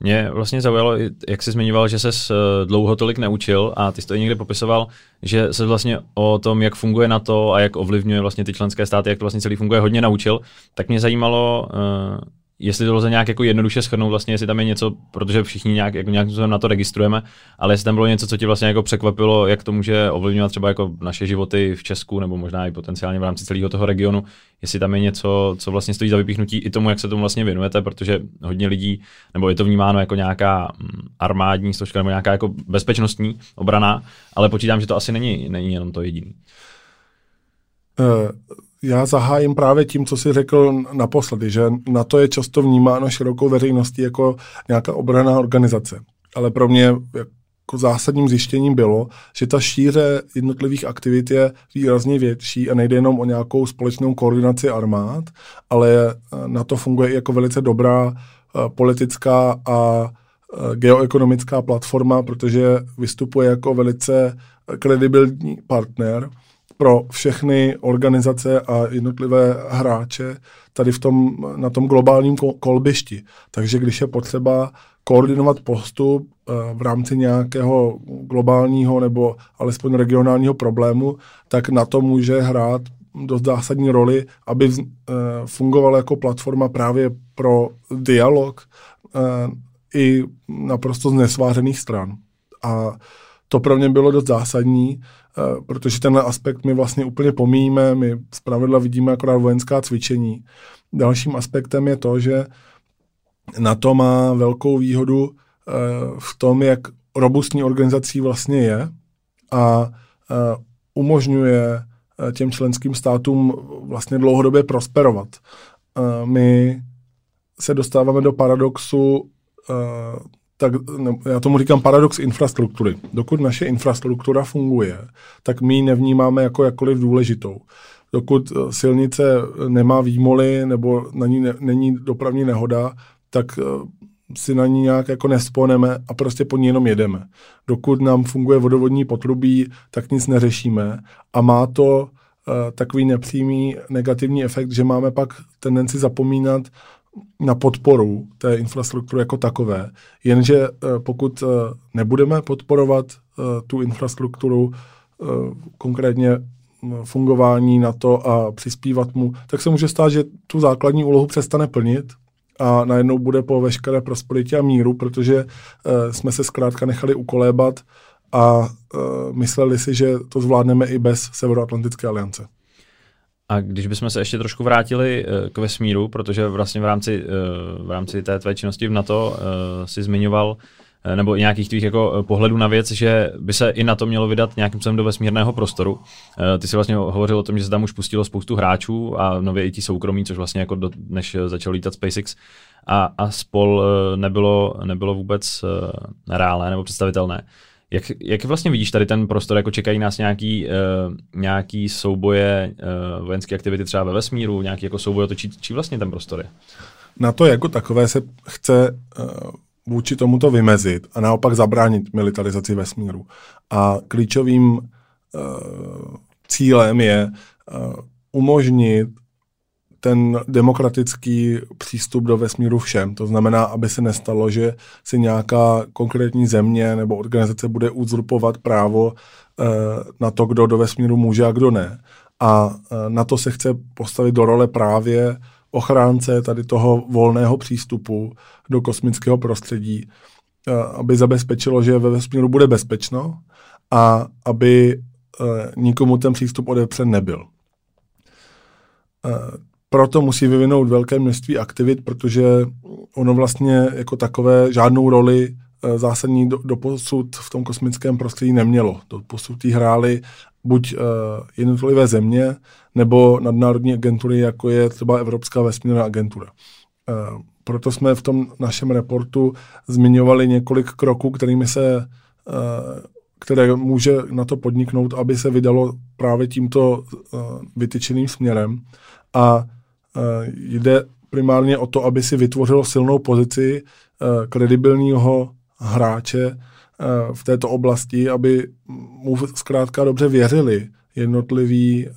Mě vlastně zaujalo, jak jsi zmiňoval, že ses eh, dlouho tolik neučil a ty jsi to i někde popisoval, že se vlastně o tom, jak funguje na to a jak ovlivňuje vlastně ty členské státy, jak to vlastně celý funguje, hodně naučil. Tak mě zajímalo, eh, jestli to lze nějak jako jednoduše schrnout, vlastně, jestli tam je něco, protože všichni nějak, jako nějak na to registrujeme, ale jestli tam bylo něco, co ti vlastně jako překvapilo, jak to může ovlivňovat třeba jako naše životy v Česku nebo možná i potenciálně v rámci celého toho regionu, jestli tam je něco, co vlastně stojí za vypíchnutí i tomu, jak se tomu vlastně věnujete, protože hodně lidí, nebo je to vnímáno jako nějaká mm, armádní složka nebo nějaká jako bezpečnostní obrana, ale počítám, že to asi není, není jenom to jediný. Uh já zahájím právě tím, co jsi řekl naposledy, že na to je často vnímáno širokou veřejností jako nějaká obraná organizace. Ale pro mě jako zásadním zjištěním bylo, že ta šíře jednotlivých aktivit je výrazně větší a nejde jenom o nějakou společnou koordinaci armád, ale na to funguje i jako velice dobrá eh, politická a eh, geoekonomická platforma, protože vystupuje jako velice kredibilní partner pro všechny organizace a jednotlivé hráče tady v tom, na tom globálním kolbišti. Takže když je potřeba koordinovat postup eh, v rámci nějakého globálního nebo alespoň regionálního problému, tak na to může hrát dost zásadní roli, aby eh, fungovala jako platforma právě pro dialog eh, i naprosto z nesvářených stran. A to pro mě bylo dost zásadní, protože ten aspekt my vlastně úplně pomíjíme, my zpravidla vidíme akorát vojenská cvičení. Dalším aspektem je to, že na to má velkou výhodu eh, v tom, jak robustní organizací vlastně je a eh, umožňuje těm členským státům vlastně dlouhodobě prosperovat. My se dostáváme do paradoxu tak já tomu říkám paradox infrastruktury. Dokud naše infrastruktura funguje, tak my ji nevnímáme jako jakkoliv důležitou. Dokud eh, silnice nemá výmoly nebo na ní ne, není dopravní nehoda, tak eh, si na ní nějak jako nesponeme a prostě po ní jenom jedeme. Dokud nám funguje vodovodní potrubí, tak nic neřešíme a má to uh, takový nepřímý negativní efekt, že máme pak tendenci zapomínat na podporu té infrastruktury jako takové. Jenže eh, pokud eh, nebudeme podporovat eh, tu infrastrukturu, konkrétně mm, fungování na to a přispívat mu, tak se může stát, že tu základní úlohu přestane plnit a najednou bude po veškeré prosperitě a míru, protože jsme se zkrátka nechali ukolébat a mysleli si, že to zvládneme i bez Severoatlantické aliance. A když bychom se ještě trošku vrátili uh, k vesmíru, protože vlastně v rámci, uh, v rámci té tvé činnosti v NATO uh, si zmiňoval nebo i nějakých tvých jako pohledů na věc, že by se i na to mělo vydat nějakým způsobem do vesmírného prostoru. Ty si vlastně hovořil o tom, že se tam už pustilo spoustu hráčů a nově i ti soukromí, což vlastně jako do, než začal lítat SpaceX a, a spol nebylo, nebylo vůbec reálné nebo představitelné. Jak, jak vlastně vidíš tady ten prostor, jako čekají nás nějaký, uh, nějaký souboje, uh, vojenské aktivity třeba ve vesmíru, nějaký jako souboje, to či, či vlastně ten prostor je? Na to jako takové se chce uh, vůči tomuto vymezit a naopak zabránit militarizaci vesmíru. A klíčovým uh, cílem je uh, umožnit ten demokratický přístup do vesmíru všem. To znamená, aby se nestalo, že si nějaká konkrétní země nebo organizace bude uzurpovat právo eh, na to, kdo do vesmíru může a kdo ne. a na to se chce postavit do role právě ochránce tady toho volného přístupu do kosmického prostředí, aby zabezpečilo, že ve vesmíru bude bezpečno a aby nikomu ten přístup odepřen nebyl. Proto musí vyvinout velké množství aktivit, protože ono vlastně jako takové žádnou roli zásadní do, do v tom kosmickém prostředí nemělo. Do posud jí hrály buď uh, jednotlivé země, nebo nadnárodní agentury, jako je třeba Evropská vesmírná agentura. Uh, proto jsme v tom našem reportu zmiňovali několik kroků, kterými se, uh, které může na to podniknout, aby se vydalo právě tímto uh, vytyčeným směrem. A jde primárně o to, aby si vytvořilo silnou pozici uh, kredibilního hráče Eh, v této oblasti, aby mu zkrátka dobře věřili jednotliví, eh,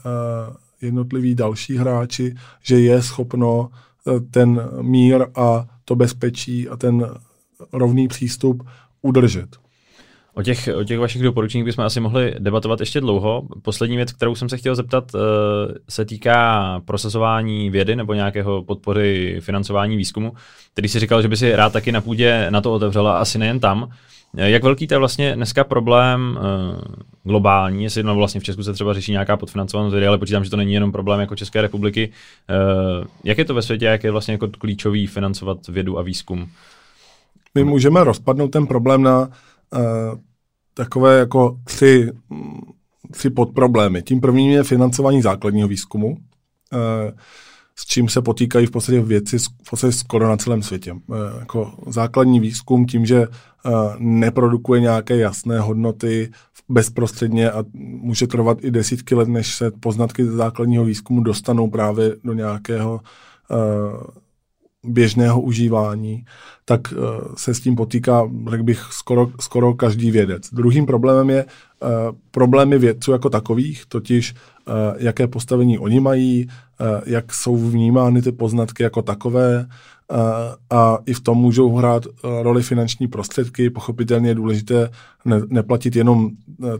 jednotliví další hráči, že je schopno eh, ten mír a to bezpečí a ten rovný přístup udržet. O těch, o těch vašich doporučeních bychom asi mohli debatovat ještě dlouho. Poslední věc, kterou jsem se chtěl zeptat, se týká procesování vědy nebo nějakého podpory financování výzkumu. Tedy si říkal, že by si rád taky na půdě na to otevřela, asi nejen tam. Jak velký to je vlastně dneska problém uh, globální, jestli no vlastně v Česku se třeba řeší nějaká podfinancovanost vědy, ale počítám, že to není jenom problém jako České republiky. Jak je to ve světě, jak je vlastně jako klíčový financovat vědu a výzkum? My můžeme rozpadnout ten problém na takové jako tři, tři podproblémy. Tím prvním je financování základního výzkumu. Uh, s čím se potýkají v podstatě věci v podstatě skoro na celém světě. E, jako základní výzkum tím, že neprodukuje nějaké jasné hodnoty bezprostředně a může trvat i desítky let, než se poznatky základního výzkumu dostanou právě do nějakého běžného užívání, tak se s tím potýká, řekl bych, skoro, skoro každý vědec. Druhým problémem je problémy vědců jako takových, totiž jaké postavení oni mají, Eh, jak jsou vnímány ty poznatky jako takové eh, a i v tom můžou hrát eh, roli finanční prostředky. Pochopitelně je důležité neplatit jenom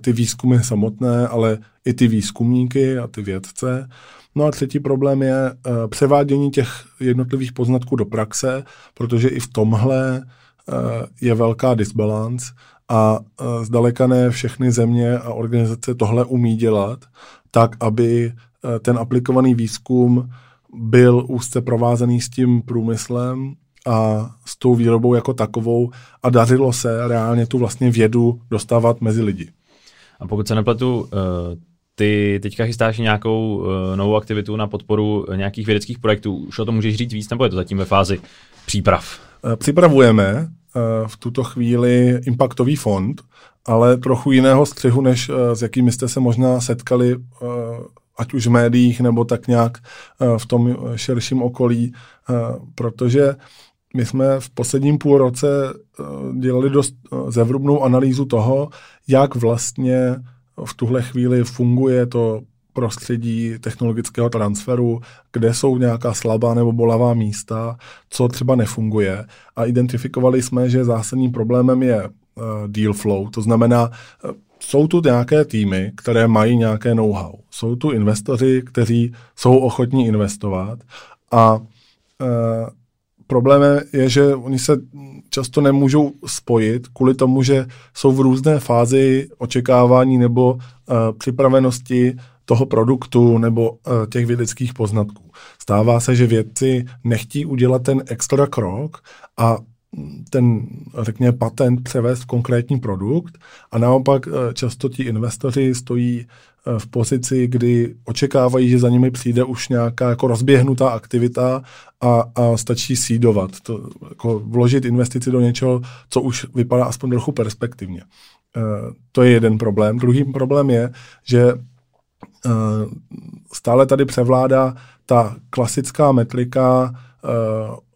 ty výzkumy samotné, ale i ty výzkumníky a ty vědce. No a třetí problém je převádění těch jednotlivých poznatků do praxe, protože i v tomhle je velká disbalance a zdaleka ne všechny země a organizace tohle umí dělat tak, aby Eh, ten aplikovaný výzkum byl úzce provázaný s tím průmyslem a s tou výrobou jako takovou a dařilo se reálně tu vlastně vědu dostávat mezi lidi. A pokud se nepletu, eh, ty teďka chystáš nějakou eh, novou aktivitu na podporu nějakých vědeckých projektů. Už o tom můžeš říct víc, nebo je to zatím ve fázi příprav? Připravujeme v tuto chvíli impactový fond, ale trochu jiného střihu, než s jakými jste se možná setkali ať už v médiích nebo tak nějak eh, v tom širším okolí, eh, protože my jsme v posledním půl roce eh, dělali dost zevrubnou analýzu toho, jak vlastně v tuhle chvíli funguje to prostředí technologického transferu, kde jsou nějaká slabá nebo bolavá místa, co třeba nefunguje. A identifikovali jsme, že zásadním problémem je deal flow, to znamená jsou tu nějaké týmy, které mají nějaké know-how. Jsou tu investoři, kteří jsou ochotní investovat a e, problémem je, že oni se často nemůžou spojit kvůli tomu, že jsou v různé fázi očekávání nebo e, připravenosti toho produktu nebo e, těch vědeckých poznatků. Stává se, že vědci nechtí udělat ten extra krok a ten, řekněme, patent převést v konkrétní produkt a naopak eh, často ti investoři stojí v pozici, kdy očekávají, že za nimi přijde už nějaká jako rozběhnutá aktivita a, a stačí sídovat, to, jako vložit investici do něčeho, co už vypadá aspoň trochu perspektivně. E, to je jeden problém. Druhý problém je, že e, stále tady převládá ta klasická metrika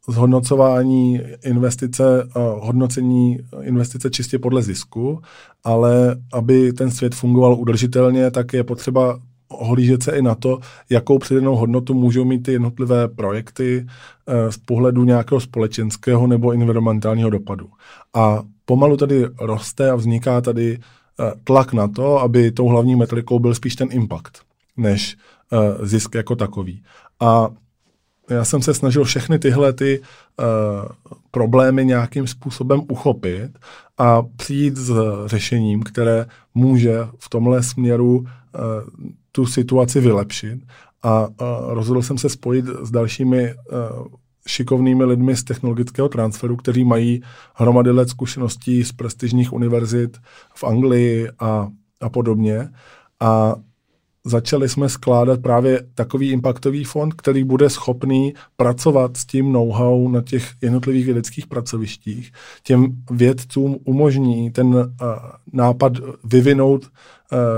zhodnocování investice, hodnocení investice čistě podle zisku, ale aby ten svět fungoval udržitelně, tak je potřeba ohlížet se i na to, jakou přidanou hodnotu můžou mít ty jednotlivé projekty e, z pohledu nějakého společenského nebo environmentálního dopadu. A pomalu tady roste a vzniká tady e, tlak na to, aby tou hlavní metrikou byl spíš ten impact, než zisk jako takový. A já jsem se snažil všechny tyhle ty uh, problémy nějakým způsobem uchopit a přijít s řešením, které může v tomhle směru uh, tu situaci vylepšit. A uh, rozhodl jsem se spojit s dalšími uh, šikovnými lidmi z technologického transferu, kteří mají hromady let zkušeností z prestižních univerzit v Anglii a, a podobně. A začali jsme skládat právě takový impactový fond, který bude schopný pracovat s tím know-how na těch jednotlivých vědeckých pracovištích. Těm vědcům umožní ten uh, nápad vyvinout uh,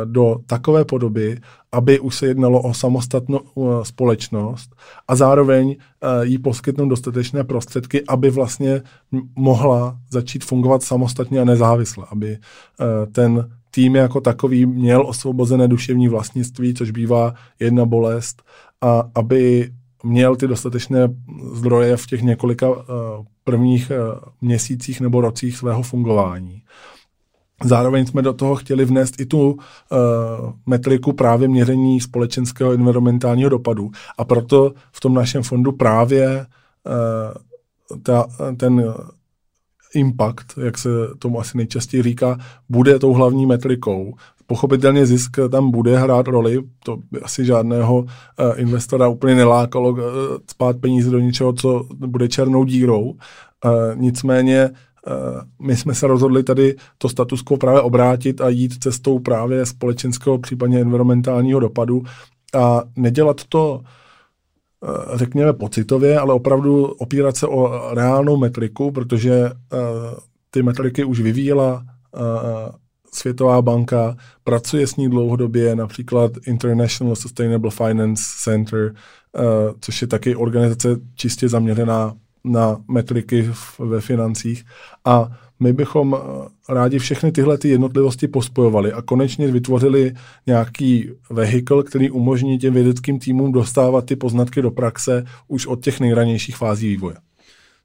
do takové podoby, aby už se jednalo o samostatnou uh, společnost a zároveň uh, jí poskytnout dostatečné prostředky, aby vlastně mohla začít fungovat samostatně a nezávisle, aby uh, ten tým jako takový měl osvobozené duševní vlastnictví, což bývá jedna bolest, a aby měl ty dostatečné zdroje v těch několika uh, prvních uh, měsících nebo rocích svého fungování. Zároveň jsme do toho chtěli vnést i tu uh, metriku právě měření společenského environmentálního dopadu. A proto v tom našem fondu právě uh, ta, ten impact, jak se tomu asi nejčastěji říká, bude tou hlavní metrikou. Pochopitelně zisk tam bude hrát roli, to by asi žádného uh, investora úplně nelákalo uh, spát peníze do něčeho, co bude černou dírou. Uh, nicméně my jsme se rozhodli tady to status quo právě obrátit a jít cestou právě společenského, případně environmentálního dopadu a nedělat to Eh, řekněme pocitově, ale opravdu opírat se o reálnou metriku, protože eh, ty metriky už vyvíjela eh, Světová banka, pracuje s ní dlouhodobě, například International Sustainable Finance Center, což je taky organizace čistě zaměřená na metriky ve financích. A my bychom eh, rádi všechny tyhle ty jednotlivosti pospojovali a konečně vytvořili nějaký vehikl, který umožní těm vědeckým týmům dostávat ty poznatky do praxe už od těch nejranějších fází vývoje.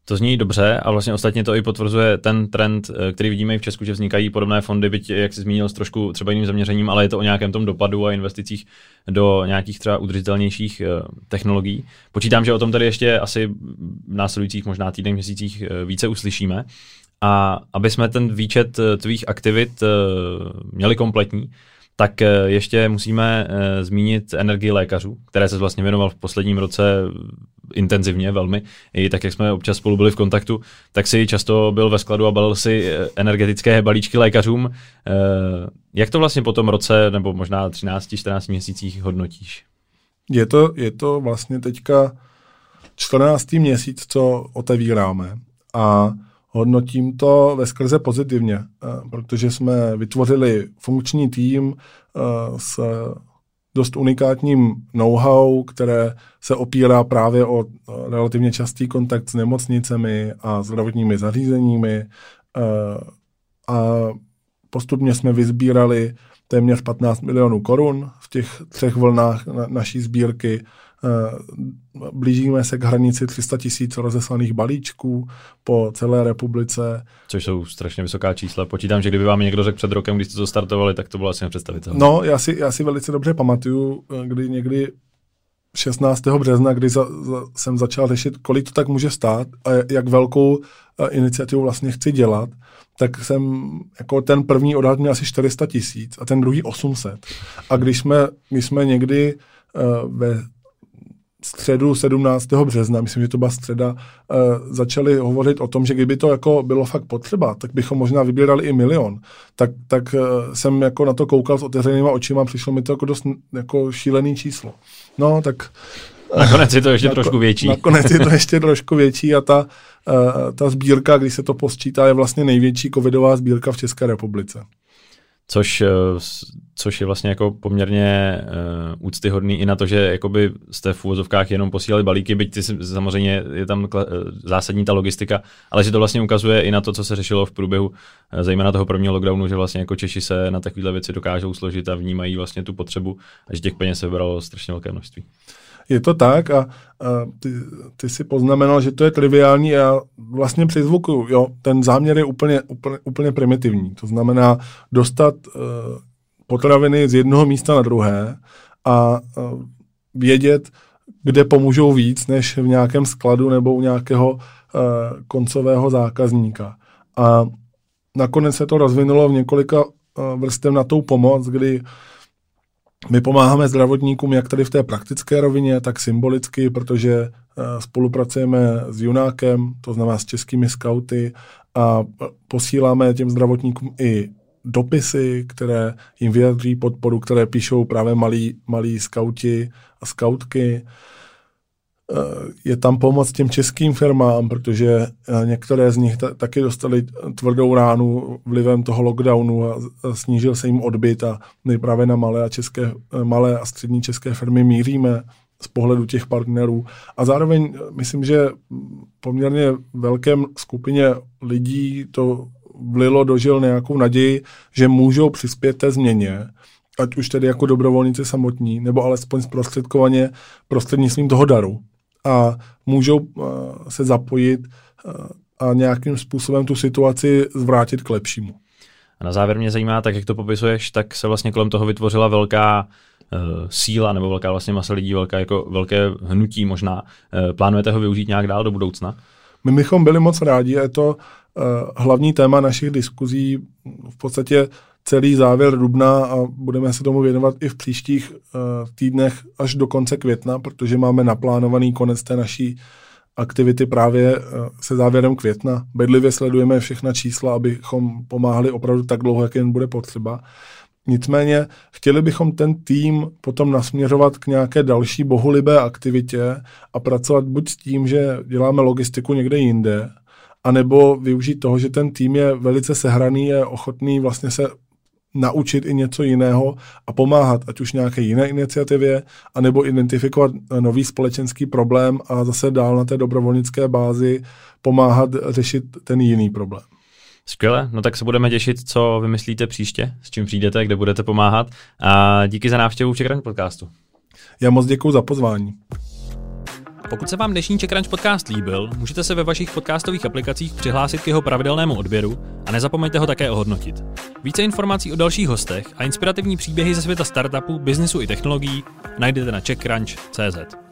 To zní dobře a vlastně ostatně to i potvrzuje ten trend, eh, který vidíme i v Česku, že vznikají podobné fondy, byť, jak jsi zmínil, s trošku třeba jiným zaměřením, ale je to o nějakém tom dopadu a investicích do nějakých třeba udržitelnějších eh, technologií. Počítám, že o tom tady ještě asi v následujících možná týdnech, měsících více uslyšíme. A aby jsme ten výčet eh, tvých aktivit eh, měli kompletní, tak eh, ještě musíme zmínit energii lékařů, které se vlastně věnoval v posledním roce intenzivně velmi. I tak, jak jsme občas spolu byli v kontaktu, tak si často byl ve skladu a balil si energetické balíčky lékařům. Jak to vlastně po tom roce, nebo možná 13-14 měsících hodnotíš? Je to, je to vlastně teďka 14. měsíc, co otevíráme. A hodnotím to ve skrze pozitivně, eh, protože jsme vytvořili funkční tým eh, s dost unikátním know-how, které se opírá právě o relativně častý kontakt s nemocnicemi a zdravotními zařízeními. A postupně jsme vyzbírali téměř 15 milionů korun v těch třech vlnách naší sbírky blížíme se k hranici 300 tisíc rozeslaných balíčků po celé republice. Což jsou strašně vysoká čísla. Počítám, že kdyby vám někdo řekl před rokem, když jste to startovali, tak to bylo asi nepředstavitelné. No, já si, já si velice dobře pamatuju, eh, kdy někdy 16. března, kdy za, za, jsem začal řešit, kolik to tak může stát a jak velkou eh, iniciativu vlastně chci dělat, tak jsem, jako ten první odhad měl asi 400 tisíc a ten druhý 800. A když jsme, když jsme někdy uh, ve středu 17. března, myslím, že to byla středa, uh, začali hovořit o tom, že kdyby to jako bylo fakt potřeba, tak bychom možná vybírali i milion. Tak, tak uh, jsem jako na to koukal s otevřenýma očima, přišlo mi to jako dost jako šílený číslo. No, tak... Nakonec je to ještě trošku větší. Nakonec je to ještě trošku větší a ta, ta sbírka, když se to posčítá, je vlastně největší covidová sbírka v České republice což, eh, což je vlastně jako poměrně uh, úctyhodný i na to, že jakoby jste v úvozovkách jenom posílali balíky, byť ty samozřejmě je tam kla, eh, zásadní ta logistika, ale že to vlastně ukazuje i na to, co se řešilo v průběhu uh, zejména toho prvního lockdownu, že vlastně jako Češi se na takovéhle věci dokážou složit a vnímají vlastně tu potřebu a že těch peněz se vybralo strašně velké množství. Je to tak a, a ty, ty si poznamenal, že to je triviální a vlastně při zvuku, jo, ten záměr je úplně, úplně, úplně primitivní. To znamená dostat uh, potraviny z jednoho místa na druhé a uh, vědět, kde pomůžou víc, než v nějakém skladu nebo u nějakého uh, koncového zákazníka. A nakonec se to rozvinulo v několika uh, vrstev na tou pomoc, kdy my pomáháme zdravotníkům jak tady v té praktické rovině, tak symbolicky, protože spolupracujeme s Junákem, to znamená s českými skauty a posíláme těm zdravotníkům i dopisy, které jim vyjadří podporu, které píšou právě malí, malí skauti a skautky. Eh, je tam pomoc těm českým firmám, protože eh, některé z nich taky dostali tvrdou ránu vlivem toho lockdownu a snížil se jim odbyt a my právě na malé a, české, eh, malé a střední české firmy míříme z pohledu těch partnerů. A zároveň myslím, že poměrně velkém skupině lidí to vlilo dožil nějakou naději, že můžou přispět té změně, ať už tedy jako dobrovolníci samotní, nebo alespoň zprostředkovaně prostřednictvím toho daru. A můžou uh, se zapojit uh, a nějakým způsobem tu situaci zvrátit k lepšímu. A na závěr mě zajímá, tak jak to popisuješ, tak se vlastně kolem toho vytvořila velká uh, síla nebo velká vlastně masa lidí, velká, jako, velké hnutí možná. Uh, plánujete ho využít nějak dál do budoucna? My bychom byli moc rádi, je to uh, hlavní téma našich diskuzí, v podstatě celý závěr dubna a budeme se tomu věnovat i v příštích uh, týdnech až do konce května, protože máme naplánovaný konec té naší aktivity právě uh, se závěrem května. Bedlivě sledujeme všechna čísla, abychom pomáhali opravdu tak dlouho, jak jen bude potřeba. Nicméně chtěli bychom ten tým potom nasměřovat k nějaké další bohulibé aktivitě a pracovat buď s tím, že děláme logistiku někde jinde, anebo využít toho, že ten tým je velice sehraný, je ochotný vlastně se naučit i něco jiného a pomáhat, ať už nějaké jiné iniciativě, anebo identifikovat nový společenský problém a zase dál na té dobrovolnické bázi pomáhat řešit ten jiný problém. Skvěle, no tak se budeme těšit, co vymyslíte příště, s čím přijdete, kde budete pomáhat a díky za návštěvu Checkranch podcastu. Já moc děkuji za pozvání. Pokud se vám dnešní Crunch podcast líbil, můžete se ve vašich podcastových aplikacích přihlásit k jeho pravidelnému odběru a nezapomeňte ho také ohodnotit. Více informací o dalších hostech a inspirativní příběhy ze světa startupů, biznisu i technologií najdete na checkcrunch.cz.